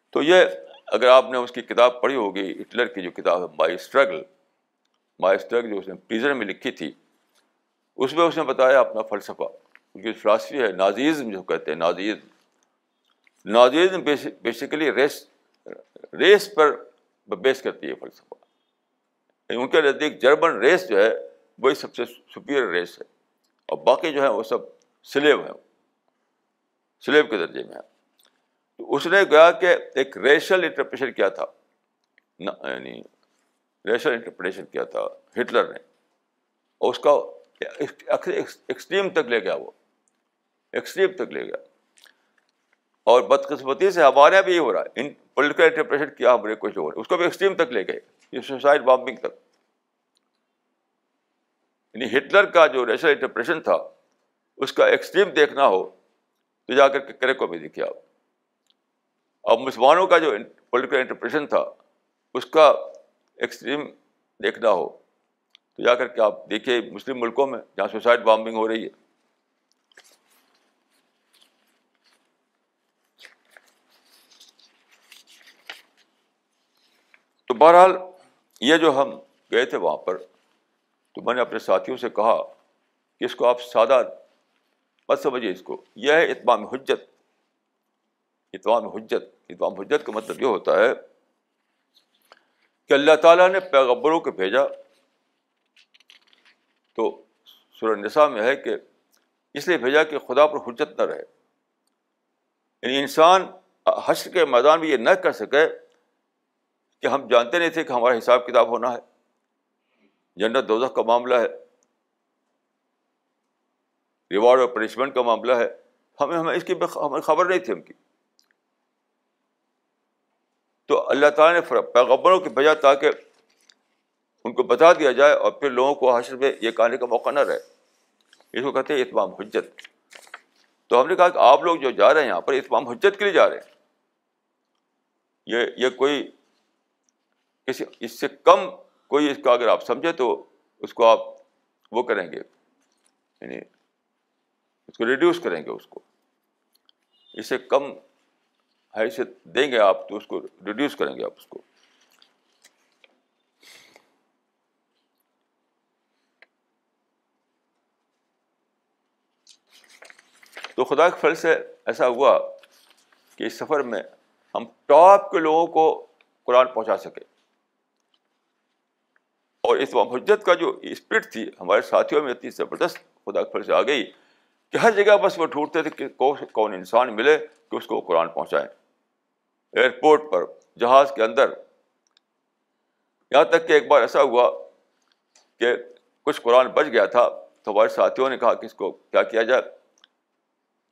تو یہ اگر آپ نے اس کی کتاب پڑھی ہوگی، ہٹلر کی جو کتاب ہے مائی اسٹرگل مائی اسٹرگل جو اس نے پریزن میں لکھی تھی، اس میں اس نے بتایا اپنا فلسفہ۔ ان کی فلاسفی ہے نازیزم جو کہتے ہیں، Nazism. Nazism basically race race پر بیس کرتی ہے فلسفہ۔ ان کے نزدیک جرمن ریس جو ہے وہی سب سے سپیریئر ریس ہے۔ اور باقی جو ہے وہ سب سلیب ہیں۔ سلیب کے درجے میں ہے تو اس نے کہا کہ ایک ریشل انٹرپریشن کیا تھا۔ یعنی ریشل انٹرپریشن کیا تھا۔ ہٹلر نے۔ اور اس کا ایکسٹریم تک لے گیا وہ۔ ایکسٹریم تک لے گیا۔ اور بدقسمتی سے ہمارے یہاں بھی یہ ہو رہا ہے۔ ان پولیٹیکل انٹرپریشن کیا ہمارے کچھ ہو رہا ہے، اس کو بھی ایکسٹریم تک لے گئے۔ یہ سوسائڈ بامبنگ تک۔ یعنی ہٹلر کا جو ریشل انٹرپریشن تھا، اس کا ایکسٹریم دیکھنا ہو تو جا کر کرے کو بھی دیکھیے آپ اب مسلمانوں کا جو پولیٹیکل انٹرپریشن تھا، اس کا ایکسٹریم دیکھنا ہو۔ تو جا کر کے آپ دیکھیے مسلم ملکوں میں جہاں سوسائڈ بامبنگ ہو رہی ہے۔ تو بہرحال یہ جو ہم گئے تھے وہاں پر تو میں نے اپنے ساتھیوں سے کہا کہ اس کو آپ سادہ مت سمجھیے اس کو۔ یہ ہے اتمام حجت۔ اتمام حجت۔ اتمام حجت کا مطلب یہ ہوتا ہے کہ اللہ تعالیٰ نے پیغبروں کو بھیجا۔ تو نساء میں ہے کہ اس لیے بھیجا کہ خدا پر حجت نہ رہے۔ یعنی انسان حشر کے میدان میں یہ نہ کر سکے کہ ہم جانتے نہیں تھے کہ ہمارا حساب کتاب ہونا ہے۔ جنت دوزخ کا معاملہ ہے۔ ریوارڈ اور پنشمنٹ کا معاملہ ہے۔ ہمیں ہمیں اس کی ہمیں خبر نہیں تھی ہم کی۔ تو اللہ تعالیٰ نے پیغبروں کی بجا تاکہ ان کو بتا دیا جائے اور پھر لوگوں کو حاصل میں یہ کہنے کا موقع نہ رہے۔ اس کو کہتے ہیں اتمام حجت۔ تو ہم نے کہا کہ آپ لوگ جو جا رہے ہیں یہاں پر اتمام حجت کے لیے جا رہے ہیں۔ یہ یہ کوئی کسی اس سے کم کوئی اس کا اگر آپ سمجھے تو اس کو آپ وہ کریں گے یعنی اس کو ریڈیوس کریں گے اس کو۔ اس سے کم حیثیت دیں گے آپ تو اس کو ریڈیوس کریں گے آپ اس کو۔ تو خدا کے پھل سے ایسا ہوا کہ اس سفر میں ہم ٹاپ کے لوگوں کو قرآن پہنچا سکے۔ اور اس حجت کا جو اسپرٹ تھی، ہمارے ساتھیوں میں اتنی زبردست خدا کے پھل سے آ گئی کہ ہر جگہ بس وہ ڈھونڈتے تھے کہ کون انسان ملے کہ اس کو قرآن پہنچائیں ایئرپورٹ پر، جہاز کے اندر۔ یہاں تک کہ ایک بار ایسا ہوا کہ کچھ قرآن بچ گیا تھا تو ہمارے ساتھیوں نے کہا کہ اس کو کیا کیا جائے۔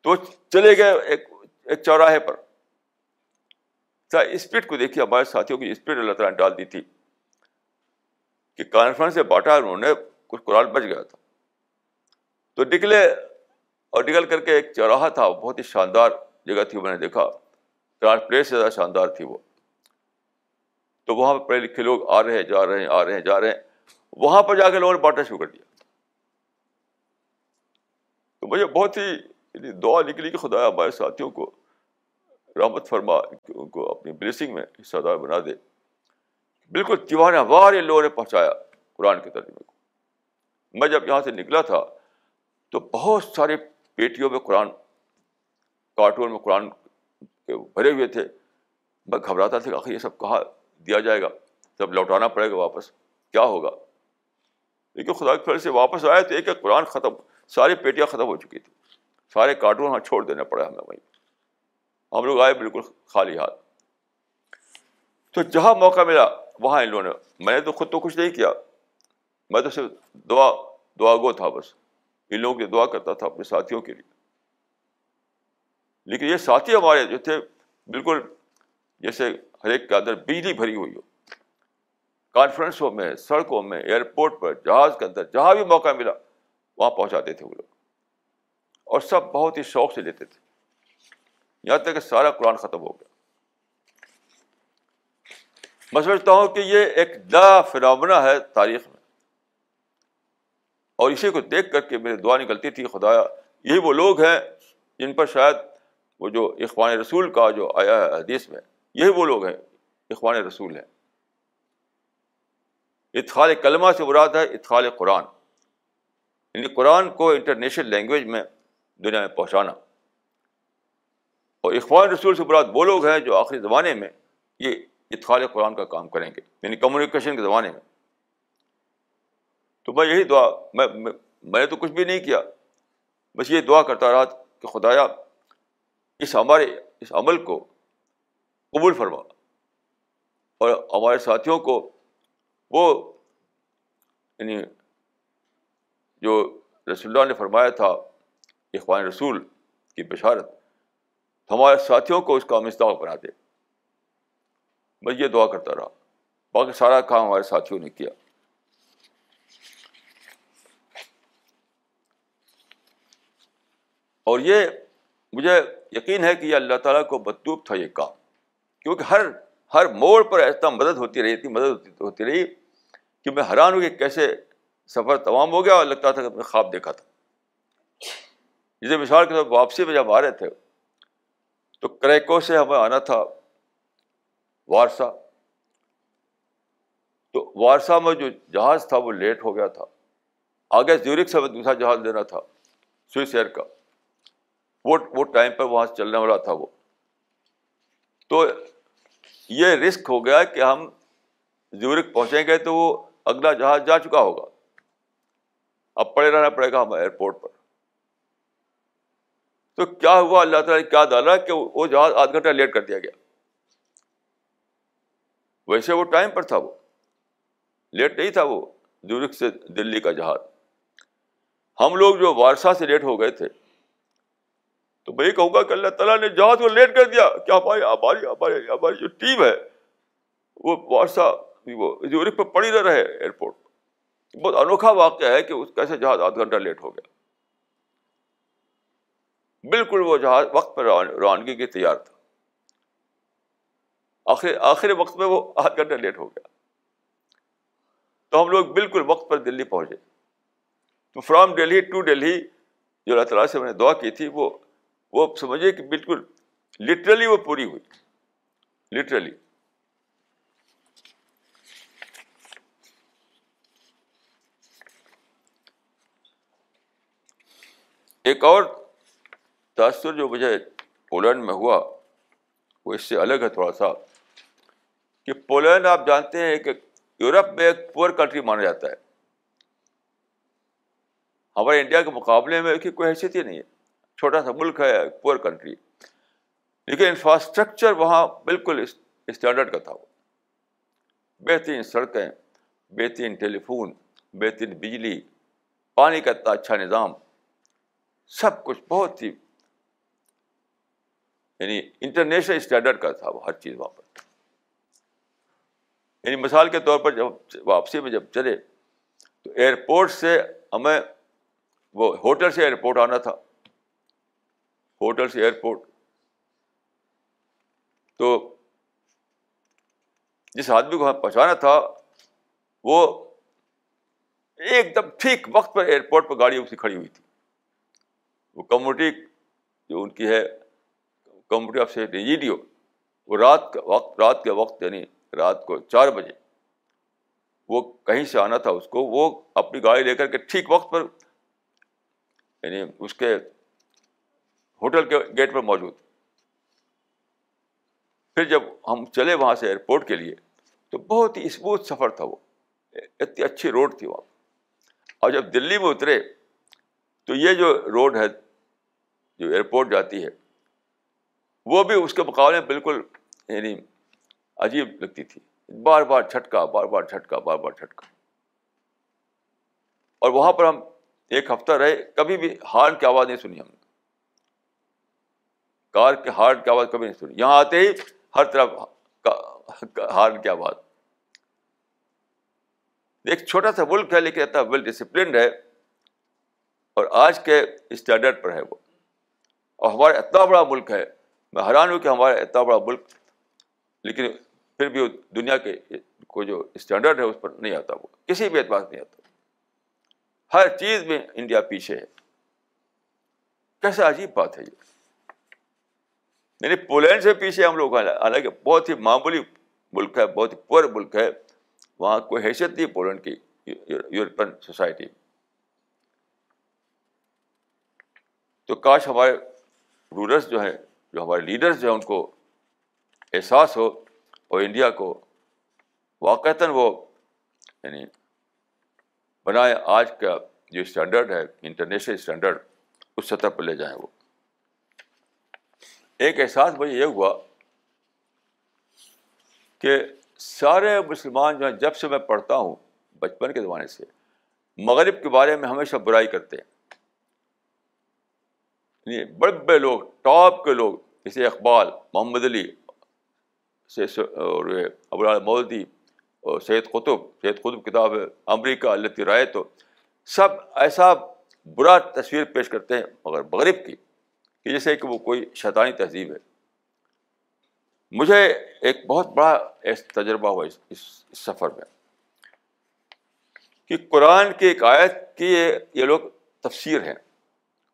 تو چلے گئے ایک ایک چوراہے پر۔ اسپرٹ کو دیکھیے، ہمارے ساتھیوں کی اسپرٹ اللہ تعالیٰ نے ڈال دی تھی۔ کہ کانفرنس سے بانٹا انہوں نے کچھ قرآن بچ گیا تھا۔ تو نکلے اور نکل کر کے ایک چوراہا تھا، بہت ہی شاندار جگہ تھی، میں نے دیکھا۔ پلیس زیادہ شاندار تھی وہ۔ تو وہاں پہ پڑھے لکھے لوگ آ رہے ہیں، جا رہے ہیں، آ رہے ہیں، جا رہے ہیں۔ وہاں پر جا کے لوگوں نے بانٹنا شروع کر دیا۔ تو مجھے بہت ہی یعنی دعا نکلی کہ خدا ہمارے ساتھیوں کو رحمت فرما ان کو اپنی بلیسنگ میں حصہ دار بنا دے۔ بالکل دیوانہ وار ان لوگوں نے پہنچایا قرآن کے ترجمے کو۔ میں جب یہاں سے نکلا تھا تو بہت سارے پیٹیوں میں قرآن، کارٹون میں قرآن بھرے ہوئے تھے۔ میں گھبراتا تھا کہ آخر یہ سب کہاں دیا جائے گا؟ سب لوٹانا پڑے گا واپس۔ کیا ہوگا؟ لیکن خدا کے پھر سے واپس آئے تو ایک ایک قرآن ختم، ساری پیٹیاں ختم ہو چکی تھی سارے کارٹون وہاں چھوڑ دینا پڑا ہمیں وہیں۔ ہم لوگ آئے بالکل خالی ہاتھ۔ تو جہاں موقع ملا وہاں ان لوگوں نے میں نے تو خود تو کچھ نہیں کیا۔ میں تو صرف دعا دعا گو تھا بس۔ ان لوگوں کی دعا کرتا تھا اپنے ساتھیوں کے لیے۔ لیکن یہ ساتھی ہمارے جو تھے، بالکل جیسے ہر ایک کے اندر بجلی بھری ہوئی ہو۔ کانفرنسوں میں، سڑکوں میں، ایئرپورٹ پر، جہاز کے اندر، جہاں بھی موقع ملا، وہاں پہنچاتے تھے وہ لوگ۔ اور سب بہت ہی شوق سے لیتے تھے۔ یہاں تک کہ سارا قرآن ختم ہو گیا۔ میں سمجھتا ہوں کہ یہ ایک نیا فنامنا ہے تاریخ میں۔ اور اسی کو دیکھ کر کے میری دعا نکلتی تھی، خدایا، یہی وہ لوگ ہیں جن پر شاید وہ جو اخوان رسول کا جو آیا ہے حدیث میں، یہی وہ لوگ ہیں، اخوان رسول ہیں۔ اتخال کلمہ سے مراد ہے اتخال قرآن۔ یعنی قرآن کو انٹرنیشنل لینگویج میں دنیا میں پہنچانا۔ اور اخوان رسول سے مراد وہ لوگ ہیں جو آخری زمانے میں یہ اتخال قرآن کا کام کریں گے۔ یعنی کمیونیکیشن کے زمانے میں۔ تو میں یہی دعا، میں میں نے تو کچھ بھی نہیں کیا۔ بس یہ دعا کرتا رہا کہ خدایا اس ہمارے، اس عمل کو قبول فرما۔ اور ہمارے ساتھیوں کو وہ یعنی جو رسول اللہ نے فرمایا تھا، اخوان رسول کی بشارت، ہمارے ساتھیوں کو اس کا مستاق بنا دے۔ میں یہ دعا کرتا رہا۔ باقی سارا کام ہمارے ساتھیوں نے کیا۔ اور یہ مجھے یقین ہے کہ یہ اللہ تعالیٰ کو مطلوب تھا یہ کام۔ کیونکہ ہر ہر موڑ پر ایسا مدد ہوتی رہی، اتنی مدد ہوتی ہوتی رہی کہ میں حیران ہوں کہ کیسے سفر تمام ہو گیا اور لگتا تھا کہ میں خواب دیکھا تھا۔ جسے مثال کے طور واپسی میں جب آ رہے تھے تو کریکو سے ہمیں آنا تھا۔ وارسا۔ تو وارسا میں جو جہاز تھا وہ لیٹ ہو گیا تھا۔ آگے زیورک سے ہمیں دوسرا جہاز لینا تھا، سوئس ایئر کا۔ وہ وہ ٹائم پر وہاں سے چلنے والا تھا وہ۔ تو یہ رسک ہو گیا کہ ہم زیورک پہنچیں گے تو وہ اگلا جہاز جا چکا ہوگا۔ اب پڑے رہنا پڑے گا ہم ایئرپورٹ پر۔ تو کیا ہوا؟ اللہ تعالیٰ نے کیا ڈالا کہ وہ جہاز آدھ گھنٹہ لیٹ کر دیا گیا۔ ویسے وہ ٹائم پر تھا وہ۔ لیٹ نہیں تھا وہ زیورک سے دلی کا جہاز۔ ہم لوگ جو وارسا سے لیٹ ہو گئے تھے۔ تو میں یہ کہوں گا کہ اللہ تعالیٰ نے جہاز کو لیٹ کر دیا کہ ہماری ہماری ہماری ہماری جو ٹیم ہے، وہ وارسا وہ پہ پڑی نہ رہے ایئرپورٹ۔ بہت انوکھا واقعہ ہے کہ اس کیسے جہاز آدھ گھنٹہ لیٹ ہو گیا۔ بالکل وہ جہاز وقت پر روانگی کی تیار تھا۔ آخر آخری وقت میں وہ آدھ گھنٹہ لیٹ ہو گیا۔ تو ہم لوگ بالکل وقت پر دلی پہنچے۔ تو فرام ڈلہی ٹو ڈلہی جو اللہ تعالیٰ سے میں نے دعا کی تھی، وہ وہ سمجھے کہ بالکل لٹرلی وہ پوری ہوئی۔ لٹرلی ایک اور تاثر جو مجھے پولینڈ میں ہوا، وہ اس سے الگ ہے تھوڑا سا۔ کہ پولینڈ آپ جانتے ہیں کہ یورپ میں ایک پور کنٹری مانا جاتا ہے۔ ہمارے انڈیا کے مقابلے میں کوئی حیثیت ہی نہیں ہے۔ چھوٹا سا ملک ہے پور کنٹری۔ لیکن انفراسٹرکچر وہاں بالکل اسٹینڈرڈ کا تھا۔ وہ بہترین سڑکیں، بہترین ٹیلی فون بہترین بجلی، پانی کا اتنا اچھا نظام۔ سب کچھ بہت ہی یعنی انٹرنیشنل اسٹینڈرڈ کا تھا وہ، ہر چیز وہاں پر۔ یعنی مثال کے طور پر جب واپسی میں جب چلے تو ایئرپورٹ سے ہمیں وہ ہوٹل سے ایئرپورٹ آنا تھا۔ ہوٹل سے ایئرپورٹ۔ تو جس آدمی کو ہمیں پہنچانا تھا، وہ ایک دم ٹھیک وقت پر ایئرپورٹ پہ گاڑی سے کھڑی ہوئی تھی۔ وہ کمیونٹی جو ان کی ہے کمیونٹی آف سیفٹی وہ رات کا وقت، رات کے وقت یعنی رات کو چار بجے۔ وہ کہیں سے آنا تھا اس کو، وہ اپنی گاڑی لے کر کے ٹھیک وقت پر یعنی اس کے ہوٹل کے گیٹ پر موجود۔ پھر جب ہم چلے وہاں سے ایئرپورٹ کے لیے، تو بہت ہی اسموتھ سفر تھا وہ۔ اتنی اچھی روڈ تھی وہاں۔ اور جب دلی میں اترے، تو یہ جو روڈ ہے، جو ایئرپورٹ جاتی ہے، وہ بھی اس کے مقابلے میں بالکل یعنی عجیب لگتی تھی۔ بار بار چھٹکا، بار بار چھٹکا، بار بار چھٹکا۔ اور وہاں پر ہم ایک ہفتہ رہے، کبھی بھی ہارن کی آواز نہیں سنی ہم نے۔ کار کے ہارن کی آواز کبھی نہیں سنی۔ یہاں آتے ہی ہر طرف ہارن کی آواز۔ ایک چھوٹا سا ملک ہے، لیکن اتنا ویل ڈسپلنڈ ہے۔ اور آج کے اسٹینڈرڈ پر ہے وہ۔ اور ہمارا اتنا بڑا ملک ہے۔ میں حیران ہوں کہ ہمارا اتنا بڑا ملک، لیکن پھر بھی دنیا کے کو جو اسٹینڈرڈ ہے اس پر نہیں آتا وہ، کسی بھی اعتبار نہیں آتا۔ ہر چیز میں انڈیا پیچھے ہے۔ کیسا عجیب بات ہے یہ۔ یعنی پولینڈ سے پیچھے ہم لوگ، حالانکہ بہت ہی معمولی ملک ہے، بہت ہی پور ملک ہے، وہاں کوئی حیثیت نہیں پولینڈ کی، یورپین سوسائٹی۔ تو کاش ہمارے رولرس جو ہیں، جو ہمارے لیڈرس جو ہیں، ان کو احساس ہو اور انڈیا کو واقعتاً وہ یعنی بنائے آج کا جو اسٹینڈرڈ ہے انٹرنیشنل اسٹینڈرڈ اس سطح پہ لے جائیں وہ ایک احساس مجھے یہ ہوا کہ سارے مسلمان جو ہیں جب سے میں پڑھتا ہوں بچپن کے زمانے سے مغرب کے بارے میں ہمیشہ برائی کرتے ہیں یعنی بڑے بڑے لوگ ٹاپ کے لوگ جیسے اقبال محمد علی اور ابرال مودی اور سید قطب سید قطب کتاب ہے امریکہ اللہ رائے تو سب ایسا برا تصویر پیش کرتے ہیں، مگر مغرب کی، کہ جیسے کہ وہ کوئی شیطانی تہذیب ہے۔ مجھے ایک بہت بڑا تجربہ ہوا اس اس سفر میں، کہ قرآن کی ایک آیت کی یہ لوگ تفسیر ہیں۔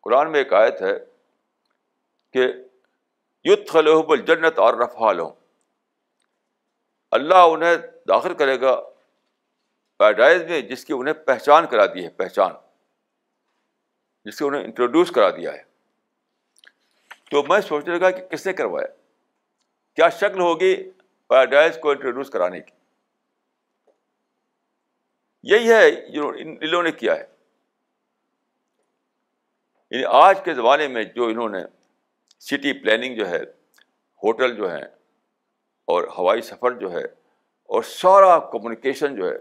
قرآن میں ایک آیت ہے کہ یت خلحب الجنت اور رفال ہوں اللہ انہیں داخل کرے گا۔ پیراڈائز میں جس کی انہیں پہچان کرا دی ہے، پہچان۔ جس سے انہیں انٹروڈیوس کرا دیا ہے۔ تو میں سوچنے لگا کہ کس نے کروایا؟ کیا شکل ہوگی پیراڈائز کو انٹروڈیوس کرانے کی؟ یہی ہے ان انہوں نے کیا ہے۔ یعنی آج کے زمانے میں جو انہوں نے سٹی پلاننگ جو ہے، ہوٹل جو ہیں اور ہوائی سفر جو ہے اور سارا کمیونیکیشن جو ہے،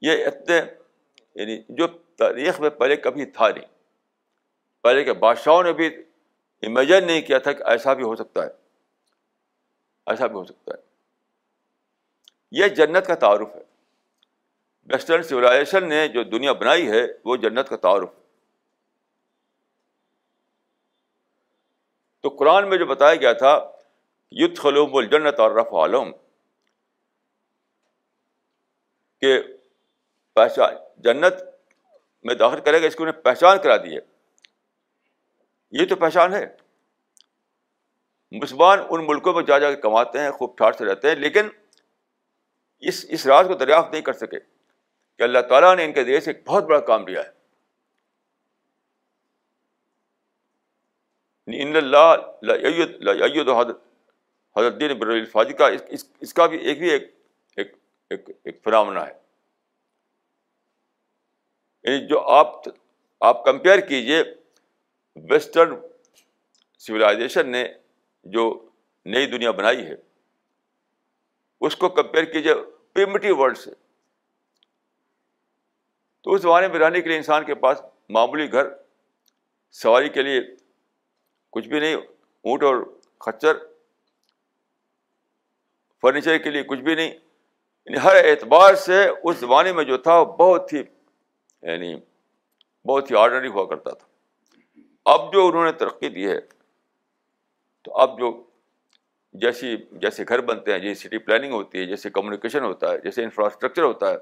یہ اتنے یعنی جو تاریخ میں پہلے کبھی تھا نہیں۔ پہلے کے بادشاہوں نے بھی امیجن نہیں کیا تھا کہ ایسا بھی ہو سکتا ہے۔ ایسا بھی ہو سکتا ہے۔ یہ جنت کا تعارف ہے۔ ویسٹرن سولائزیشن نے جو دنیا بنائی ہے، وہ جنت کا تعارف ہے۔ تو قرآن میں جو بتایا گیا تھا یت خلوم الجنت اور رف عالم کہ پہچان جنت میں داخل کرے گا، اس کو انہیں پہچان کرا دی ہے۔ یہ تو پہچان ہے۔ مسلمان ان ملکوں میں جا جا کے کماتے ہیں، خوب ٹھاٹ سے رہتے ہیں، لیکن اس اس راز کو دریافت نہیں کر سکے کہ اللہ تعالیٰ نے ان کے دیش سے ایک بہت بڑا کام لیا ہے۔ ان اللہ حضرت دین بر الفاظ کا اس, اس کا بھی ایک بھی ایک ایک ایک, ایک فرامنا ہے۔ یعنی جو آپ آپ کمپیئر کیجیے ویسٹرن سویلائزیشن نے جو نئی دنیا بنائی ہے اس کو کمپیئر کیجیے پریمیٹیو ورلڈ سے۔ تو اس زمانے میں رہنے کے لیے انسان کے پاس معمولی گھر سواری کے لیے کچھ بھی نہیں اونٹ اور کچر فرنیچر کے لیے کچھ بھی نہیں۔ یعنی ہر اعتبار سے اس زمانے میں جو تھا بہت ہی یعنی بہت ہی آرڈنری ہوا کرتا تھا۔ اب جو انہوں نے ترقی دی ہے، تو اب جو جیسی، جیسے گھر بنتے ہیں، جیسی سٹی پلاننگ ہوتی ہے، جیسے کمیونیکیشن ہوتا ہے، جیسے انفراسٹرکچر ہوتا ہے۔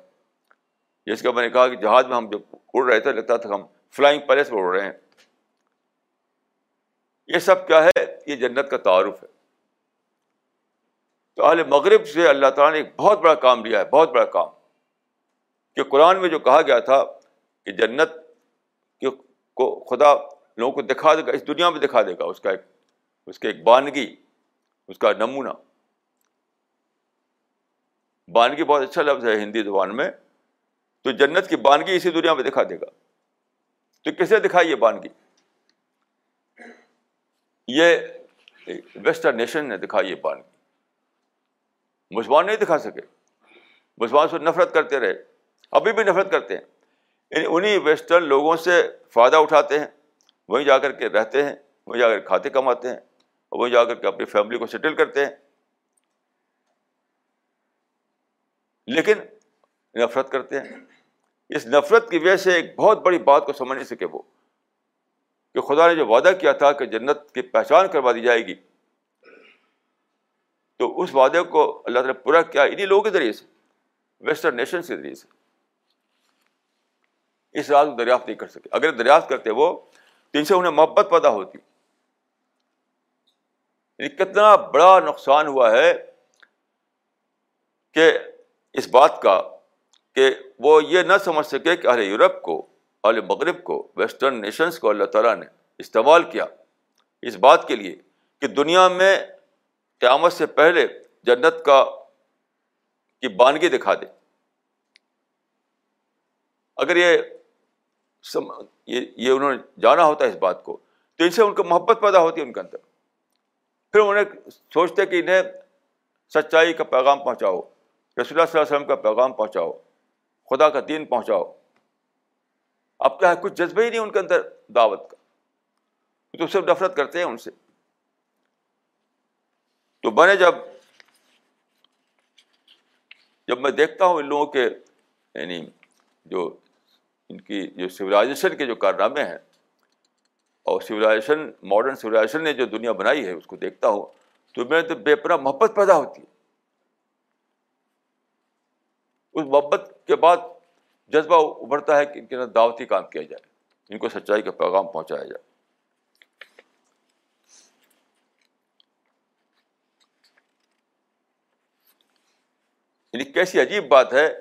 جیسے کہ میں نے کہا کہ جہاز میں ہم جب اڑ رہے تھے، لگتا تھا ہم فلائنگ پیلس میں اڑ رہے ہیں۔ یہ سب کیا ہے؟ یہ جنت کا تعارف ہے۔ تو اہل مغرب سے اللہ تعالیٰ نے ایک بہت بڑا کام لیا ہے، بہت بڑا کام۔ کہ قرآن میں جو کہا گیا تھا کہ جنت کو خدا لوگوں کو دکھا دے گا، اس دنیا میں دکھا دے گا، اس کا ایک، اس کے ایک بانگی، اس کا نمونہ۔ بانگی بہت اچھا لفظ ہے ہندی زبان میں۔ تو جنت کی بانگی اسی دنیا میں دکھا دے گا۔ تو کسے دکھائی یہ بانگی؟ یہ ویسٹرن نیشن نے دکھائی یہ بان مسلمان نہیں دکھا سکے۔ مسلمان سے نفرت کرتے رہے۔ ابھی بھی نفرت کرتے ہیں۔ یعنی انہیں ویسٹرن لوگوں سے فائدہ اٹھاتے ہیں۔ وہیں جا کر کے رہتے ہیں۔ وہیں جا کر کھاتے کماتے ہیں۔ اور وہیں جا کر کے اپنی فیملی کو سیٹل کرتے ہیں۔ لیکن نفرت کرتے ہیں۔ اس نفرت کی وجہ سے ایک بہت بڑی بات کو سمجھ نہیں سکے وہ کہ خدا نے جو وعدہ کیا تھا کہ جنت کی پہچان کروا دی جائے گی تو اس وعدے کو اللہ تعالیٰ نے پورا کیا انہیں لوگوں کے ذریعے سے ویسٹرن نیشن کے ذریعے سے۔ اس رات کو دریافت نہیں کر سکے۔ اگر دریافت کرتے وہ، تو ان سے انہیں محبت پیدا ہوتی۔ یعنی کتنا بڑا نقصان ہوا ہے کہ اس بات کا، کہ وہ یہ نہ سمجھ سکے کہ اہل یورپ کو، اہل مغرب کو ویسٹرن نیشنس کو اللہ تعالیٰ نے استعمال کیا۔ اس بات کے لیے کہ دنیا میں قیامت سے پہلے جنت کا کی بانگی دکھا دے۔ اگر یہ یہ انہوں نے جانا ہوتا ہے اس بات کو، تو ان سے ان کو محبت پیدا ہوتی ہے ان کے اندر۔ پھر انہیں سوچتے کہ انہیں سچائی کا پیغام پہنچاؤ، رسول اللہ صلی اللہ علیہ وسلم کا پیغام پہنچاؤ، خدا کا دین پہنچاؤ۔ اب کیا ہے؟ کچھ جذبہ ہی نہیں ان کے اندر دعوت کا۔ تو سب نفرت کرتے ہیں ان سے۔ تو میں نے جب جب میں دیکھتا ہوں ان لوگوں کے یعنی جو ان کی جو سویلائزیشن کے جو کارنامے ہیں، اور سویلائزیشن ماڈرن سویلائزیشن نے جو دنیا بنائی ہے، اس کو دیکھتا ہوں تو میں تو بے پناہ محبت پیدا ہوتی ہے۔ اس محبت کے بعد جذبہ ابھرتا ہے کہ ان کے دعوتی کام کیا جائے، ان کو سچائی کا پیغام پہنچایا جائے۔ یعنی کیسی عجیب بات ہے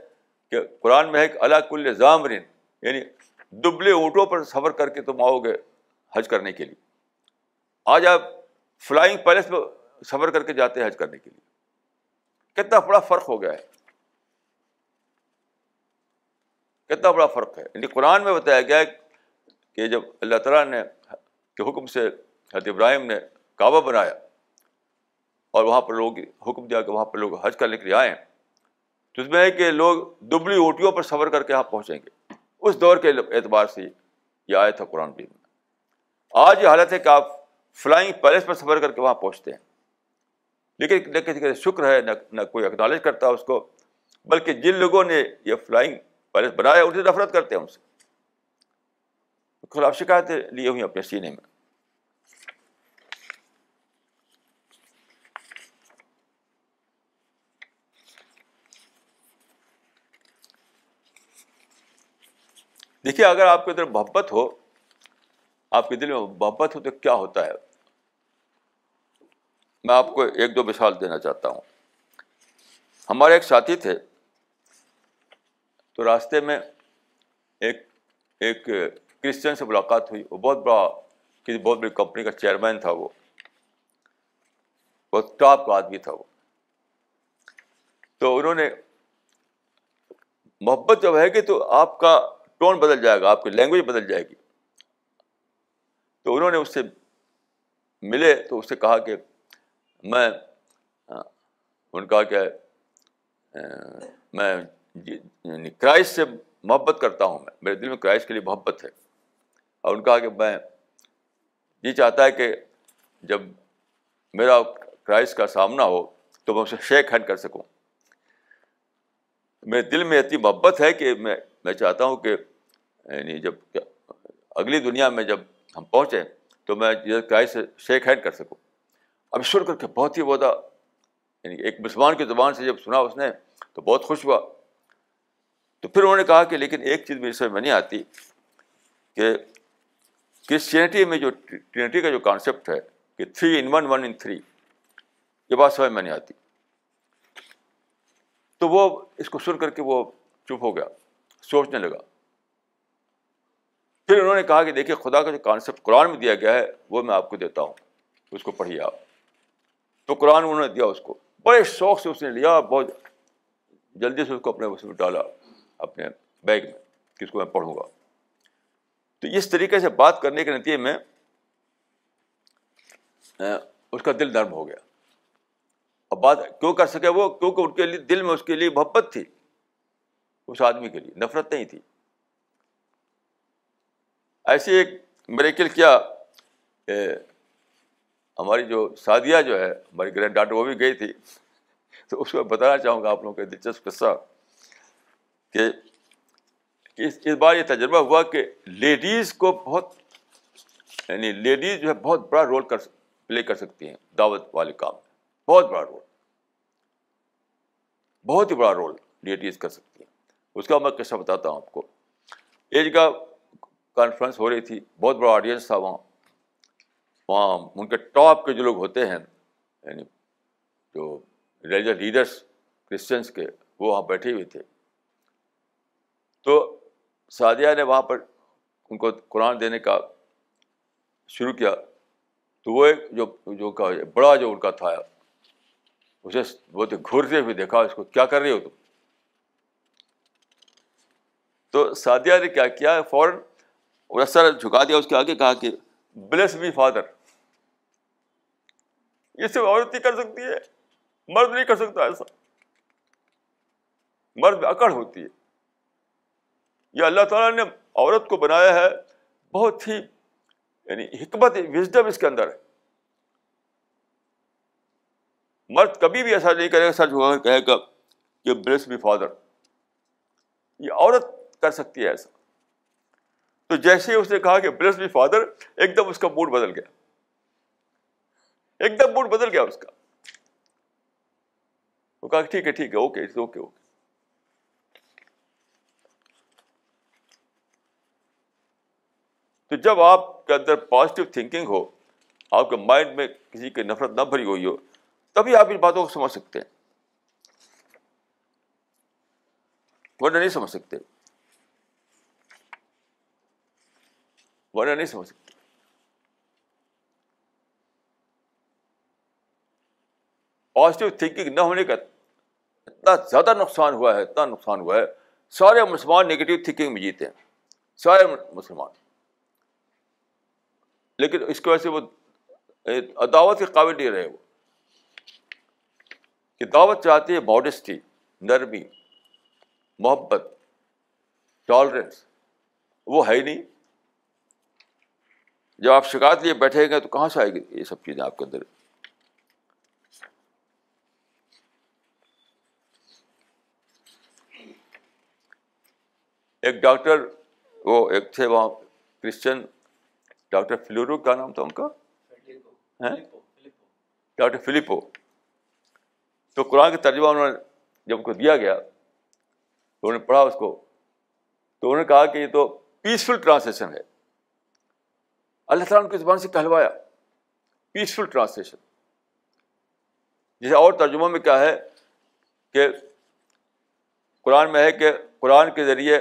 کہ قرآن میں ہے کہ اللہ کل ضامرین یعنی دبلے اونٹوں پر سفر کر کے تم آؤ گے حج کرنے کے لیے۔ آج آپ فلائنگ پیلس میں سفر کر کے جاتے ہیں حج کرنے کے لیے۔ کتنا بڑا فرق ہو گیا ہے۔ کتنا بڑا فرق ہے۔ یعنی قرآن میں بتایا گیا کہ جب اللہ تعالیٰ نے کے حکم سے حضرت ابراہیم نے کعبہ بنایا اور وہاں پر لوگ حکم دیا کہ وہاں پر لوگ حج کرنے کے لیے آئیں تو اس میں ہے کہ لوگ دبلی اوٹیوں پر سفر کر کے یہاں پہنچیں گے۔ اس دور کے اعتبار سے یہ آیا تھا قرآن بھی میں۔ آج یہ حالت ہے کہ آپ فلائنگ پیلس پر سفر کر کے وہاں پہنچتے ہیں۔ لیکن نہ کسی کا شکر ہے، نہ نہ کوئی اکنالج کرتا اس کو، بلکہ جن لوگوں نے یہ فلائنگ پیلس بنایا ان سے نفرت کرتے ہیں ان سے۔ خلاف شکایتیں لیے ہوئی اپنے سینے میں۔ دیکھیے، اگر آپ کے اندر محبت ہو، آپ کے دل میں محبت ہو، تو کیا ہوتا ہے؟ میں آپ کو ایک دو مثال دینا چاہتا ہوں۔ ہمارے ایک ساتھی تھے، تو راستے میں ایک ایک کرسچن سے ملاقات ہوئی۔ وہ بہت بڑا کسی بہت بڑی کمپنی کا چیئرمین تھا وہ۔ بہت ٹاپ کا آدمی تھا وہ۔ تو انہوں نے، محبت جب ہے کہ تو آپ کا ٹون بدل جائے گا، آپ کی لینگویج بدل جائے گی۔ تو انہوں نے اس سے ملے تو اس سے کہا کہ میں ان کا کہ، میں جی، یعنی کرائس سے محبت کرتا ہوں میں، میرے دل میں کرائس کے لیے محبت ہے۔ اور ان کہا کہ میں، یہ چاہتا ہے کہ جب میرا کرائس کا سامنا ہو تو میں اسے شیک ہینڈ کر سکوں۔ میرے دل میں اتنی محبت ہے کہ میں میں چاہتا ہوں کہ یعنی جب اگلی دنیا میں جب ہم پہنچے تو میں کرائس سے شیک ہینڈ کر سکوں۔ اب شروع کر کے بہت ہی بہت یعنی ایک مسلمان کی زبان سے جب سنا اس نے تو بہت خوش ہوا۔ تو پھر انہوں نے کہا کہ لیکن ایک چیز میری سمجھ میں نہیں آتی کہ کرسچینٹی میں جو ٹرینٹی کا جو کانسیپٹ ہے کہ three in one one in three یہ بات سمجھ میں نہیں آتی۔ تو وہ اس کو سن کر کے وہ چپ ہو گیا، سوچنے لگا۔ پھر انہوں نے کہا کہ دیکھیے خدا کا جو کانسیپٹ قرآن میں دیا گیا ہے، وہ میں آپ کو دیتا ہوں۔ اس کو پڑھیے آپ۔ تو قرآن انہوں نے دیا اس کو۔ بڑے شوق سے اس نے لیا، بہت جلدی سے اس کو اپنے اس میں ڈالا، اپنے بیگ میں، کہ اس کو میں پڑھوں گا۔ تو اس طریقے سے بات کرنے کے نتیجے میں اس کا دل نرم ہو گیا۔ اب بات کیوں کر سکے وہ؟ کیونکہ ان کے لیے، دل میں اس کے لیے محبت تھی۔ اس آدمی کے لیے، نفرت نہیں تھی۔ ایسی ایک میریکل کیا ہماری جو سعدیہ جو ہے، ہماری گرینڈ ڈاٹر وہ بھی گئی تھی۔ تو اس کو بتانا چاہوں گا آپ لوگوں کا دلچسپ قصہ کہ اس بار یہ تجربہ ہوا کہ لیڈیز کو بہت یعنی لیڈیز جو ہے بہت بڑا رول کر، پلے کر سکتی ہیں دعوت والے کام میں۔ بہت بڑا رول۔ بہت ہی بڑا رول لیڈیز کر سکتی ہیں۔ اس کا میں قصہ بتاتا ہوں آپ کو۔ ایک جگہ کانفرنس ہو رہی تھی، بہت بڑا آڈینس تھا وہاں۔ وہاں ان کے ٹاپ کے جو لوگ ہوتے ہیں یعنی جو ریلیجس لیڈرس کرسچنس کے، وہ وہاں بیٹھے ہوئے تھے۔ تو سعدیہ نے وہاں پر ان کو قرآن دینے کا شروع کیا۔ تو وہ ایک جو جو کا بڑا جو ان کا تھا، اسے بہت گھورتے ہوئے دیکھا، اس کو کیا کر رہے ہو تم؟ تو سعدیہ نے کیا کیا فوراً سر جھکا دیا، اس کے آگے کہا کہ بلیس می فادر یہ صرف عورت ہی کر سکتی ہے، مرد نہیں کر سکتا ایسا۔ مرد اکڑ ہوتی ہے۔ یہ اللہ تعالیٰ نے عورت کو بنایا ہے، بہت ہی یعنی حکمت وزڈم اس کے اندر ہے۔ مرد کبھی بھی ایسا نہیں کرے گا سر کہے گا کہ بلیس می فادر یہ عورت کر سکتی ہے ایسا۔ تو جیسے ہی اس نے کہا کہ بلیس می فادر، ایک دم اس کا موڈ بدل گیا۔ ایک دم موڈ بدل گیا اس کا۔ وہ کہا ٹھیک ہے ٹھیک ہے اوکے اوکے اوکے تو جب آپ کے اندر پازیٹیو تھنکنگ ہو، آپ کے مائنڈ میں کسی کی نفرت نہ بھری ہوئی ہو، تبھی آپ ان باتوں کو سمجھ سکتے ہیں۔ ورنہ نہیں سمجھ سکتے۔ ورنہ نہیں سمجھ سکتے پازیٹیو تھنکنگ نہ ہونے کا اتنا زیادہ نقصان ہوا ہے اتنا نقصان ہوا ہے سارے مسلمان نگیٹو تھنکنگ میں جیتے ہیں سارے مسلمان لیکن اس کی وجہ سے وہ دعوت کے قابل نہیں رہے وہ کہ دعوت چاہتی ہے ماڈسٹی نرمی محبت ٹالرنس وہ ہے ہی نہیں جب آپ شکایت لیے بیٹھے گے تو کہاں سے آئے گی یہ سب چیزیں آپ کے اندر؟ ایک ڈاکٹر وہ ایک تھے وہاں کرسچن ڈاکٹر فلورو کا نام تھا ان کا؟ ڈاکٹر فلپو تو قرآن کا ترجمہ انہوں نے جب ان کو دیا گیا تو انہوں نے پڑھا اس کو تو انہوں نے کہا کہ یہ تو پیسفل ٹرانسلیشن ہے۔ اللہ تعالیٰ نے کی زبان سے کہلوایا. پیسفل ٹرانسلیشن جیسے اور ترجمہ میں کیا ہے کہ قرآن میں ہے کہ قرآن کے ذریعے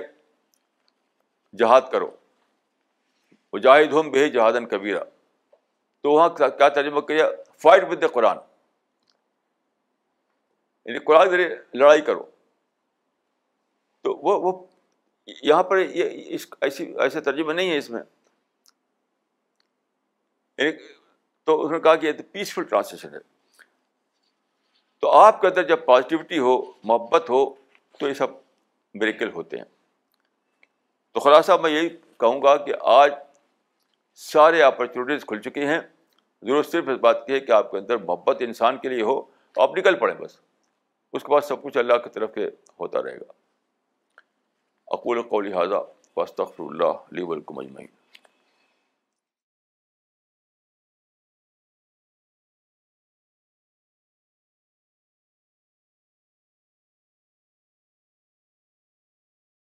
جہاد کرو. مجاہد ہم بے جہادن کبیرہ. تو وہاں کیا ترجمہ کیا؟ فائٹ ود دا قرآن یعنی قرآن ذریعے لڑائی کرو. تو وہ وہ یہاں پر یہ اس ایسی ایسے ترجمہ نہیں ہے اس میں. یعنی تو اس نے کہا کہ یہ پیسفل ٹرانسلیشن ہے۔ تو آپ کے اندر جب پازیٹیوٹی ہو، محبت ہو، تو یہ سب میریکل ہوتے ہیں۔ تو خلاصہ میں یہی کہوں گا کہ آج سارے اپرچونیٹیز کھل چکی ہیں۔ ضرورت صرف اس بات کی ہے کہ آپ کے اندر محبت انسان کے لیے ہو، آپ نکل پڑیں بس۔ اس کے بعد سب کچھ اللہ کی طرف کے ہوتا رہے گا۔ اقول کو لہٰذا وسط اللہ علی ولکم اجمعین۔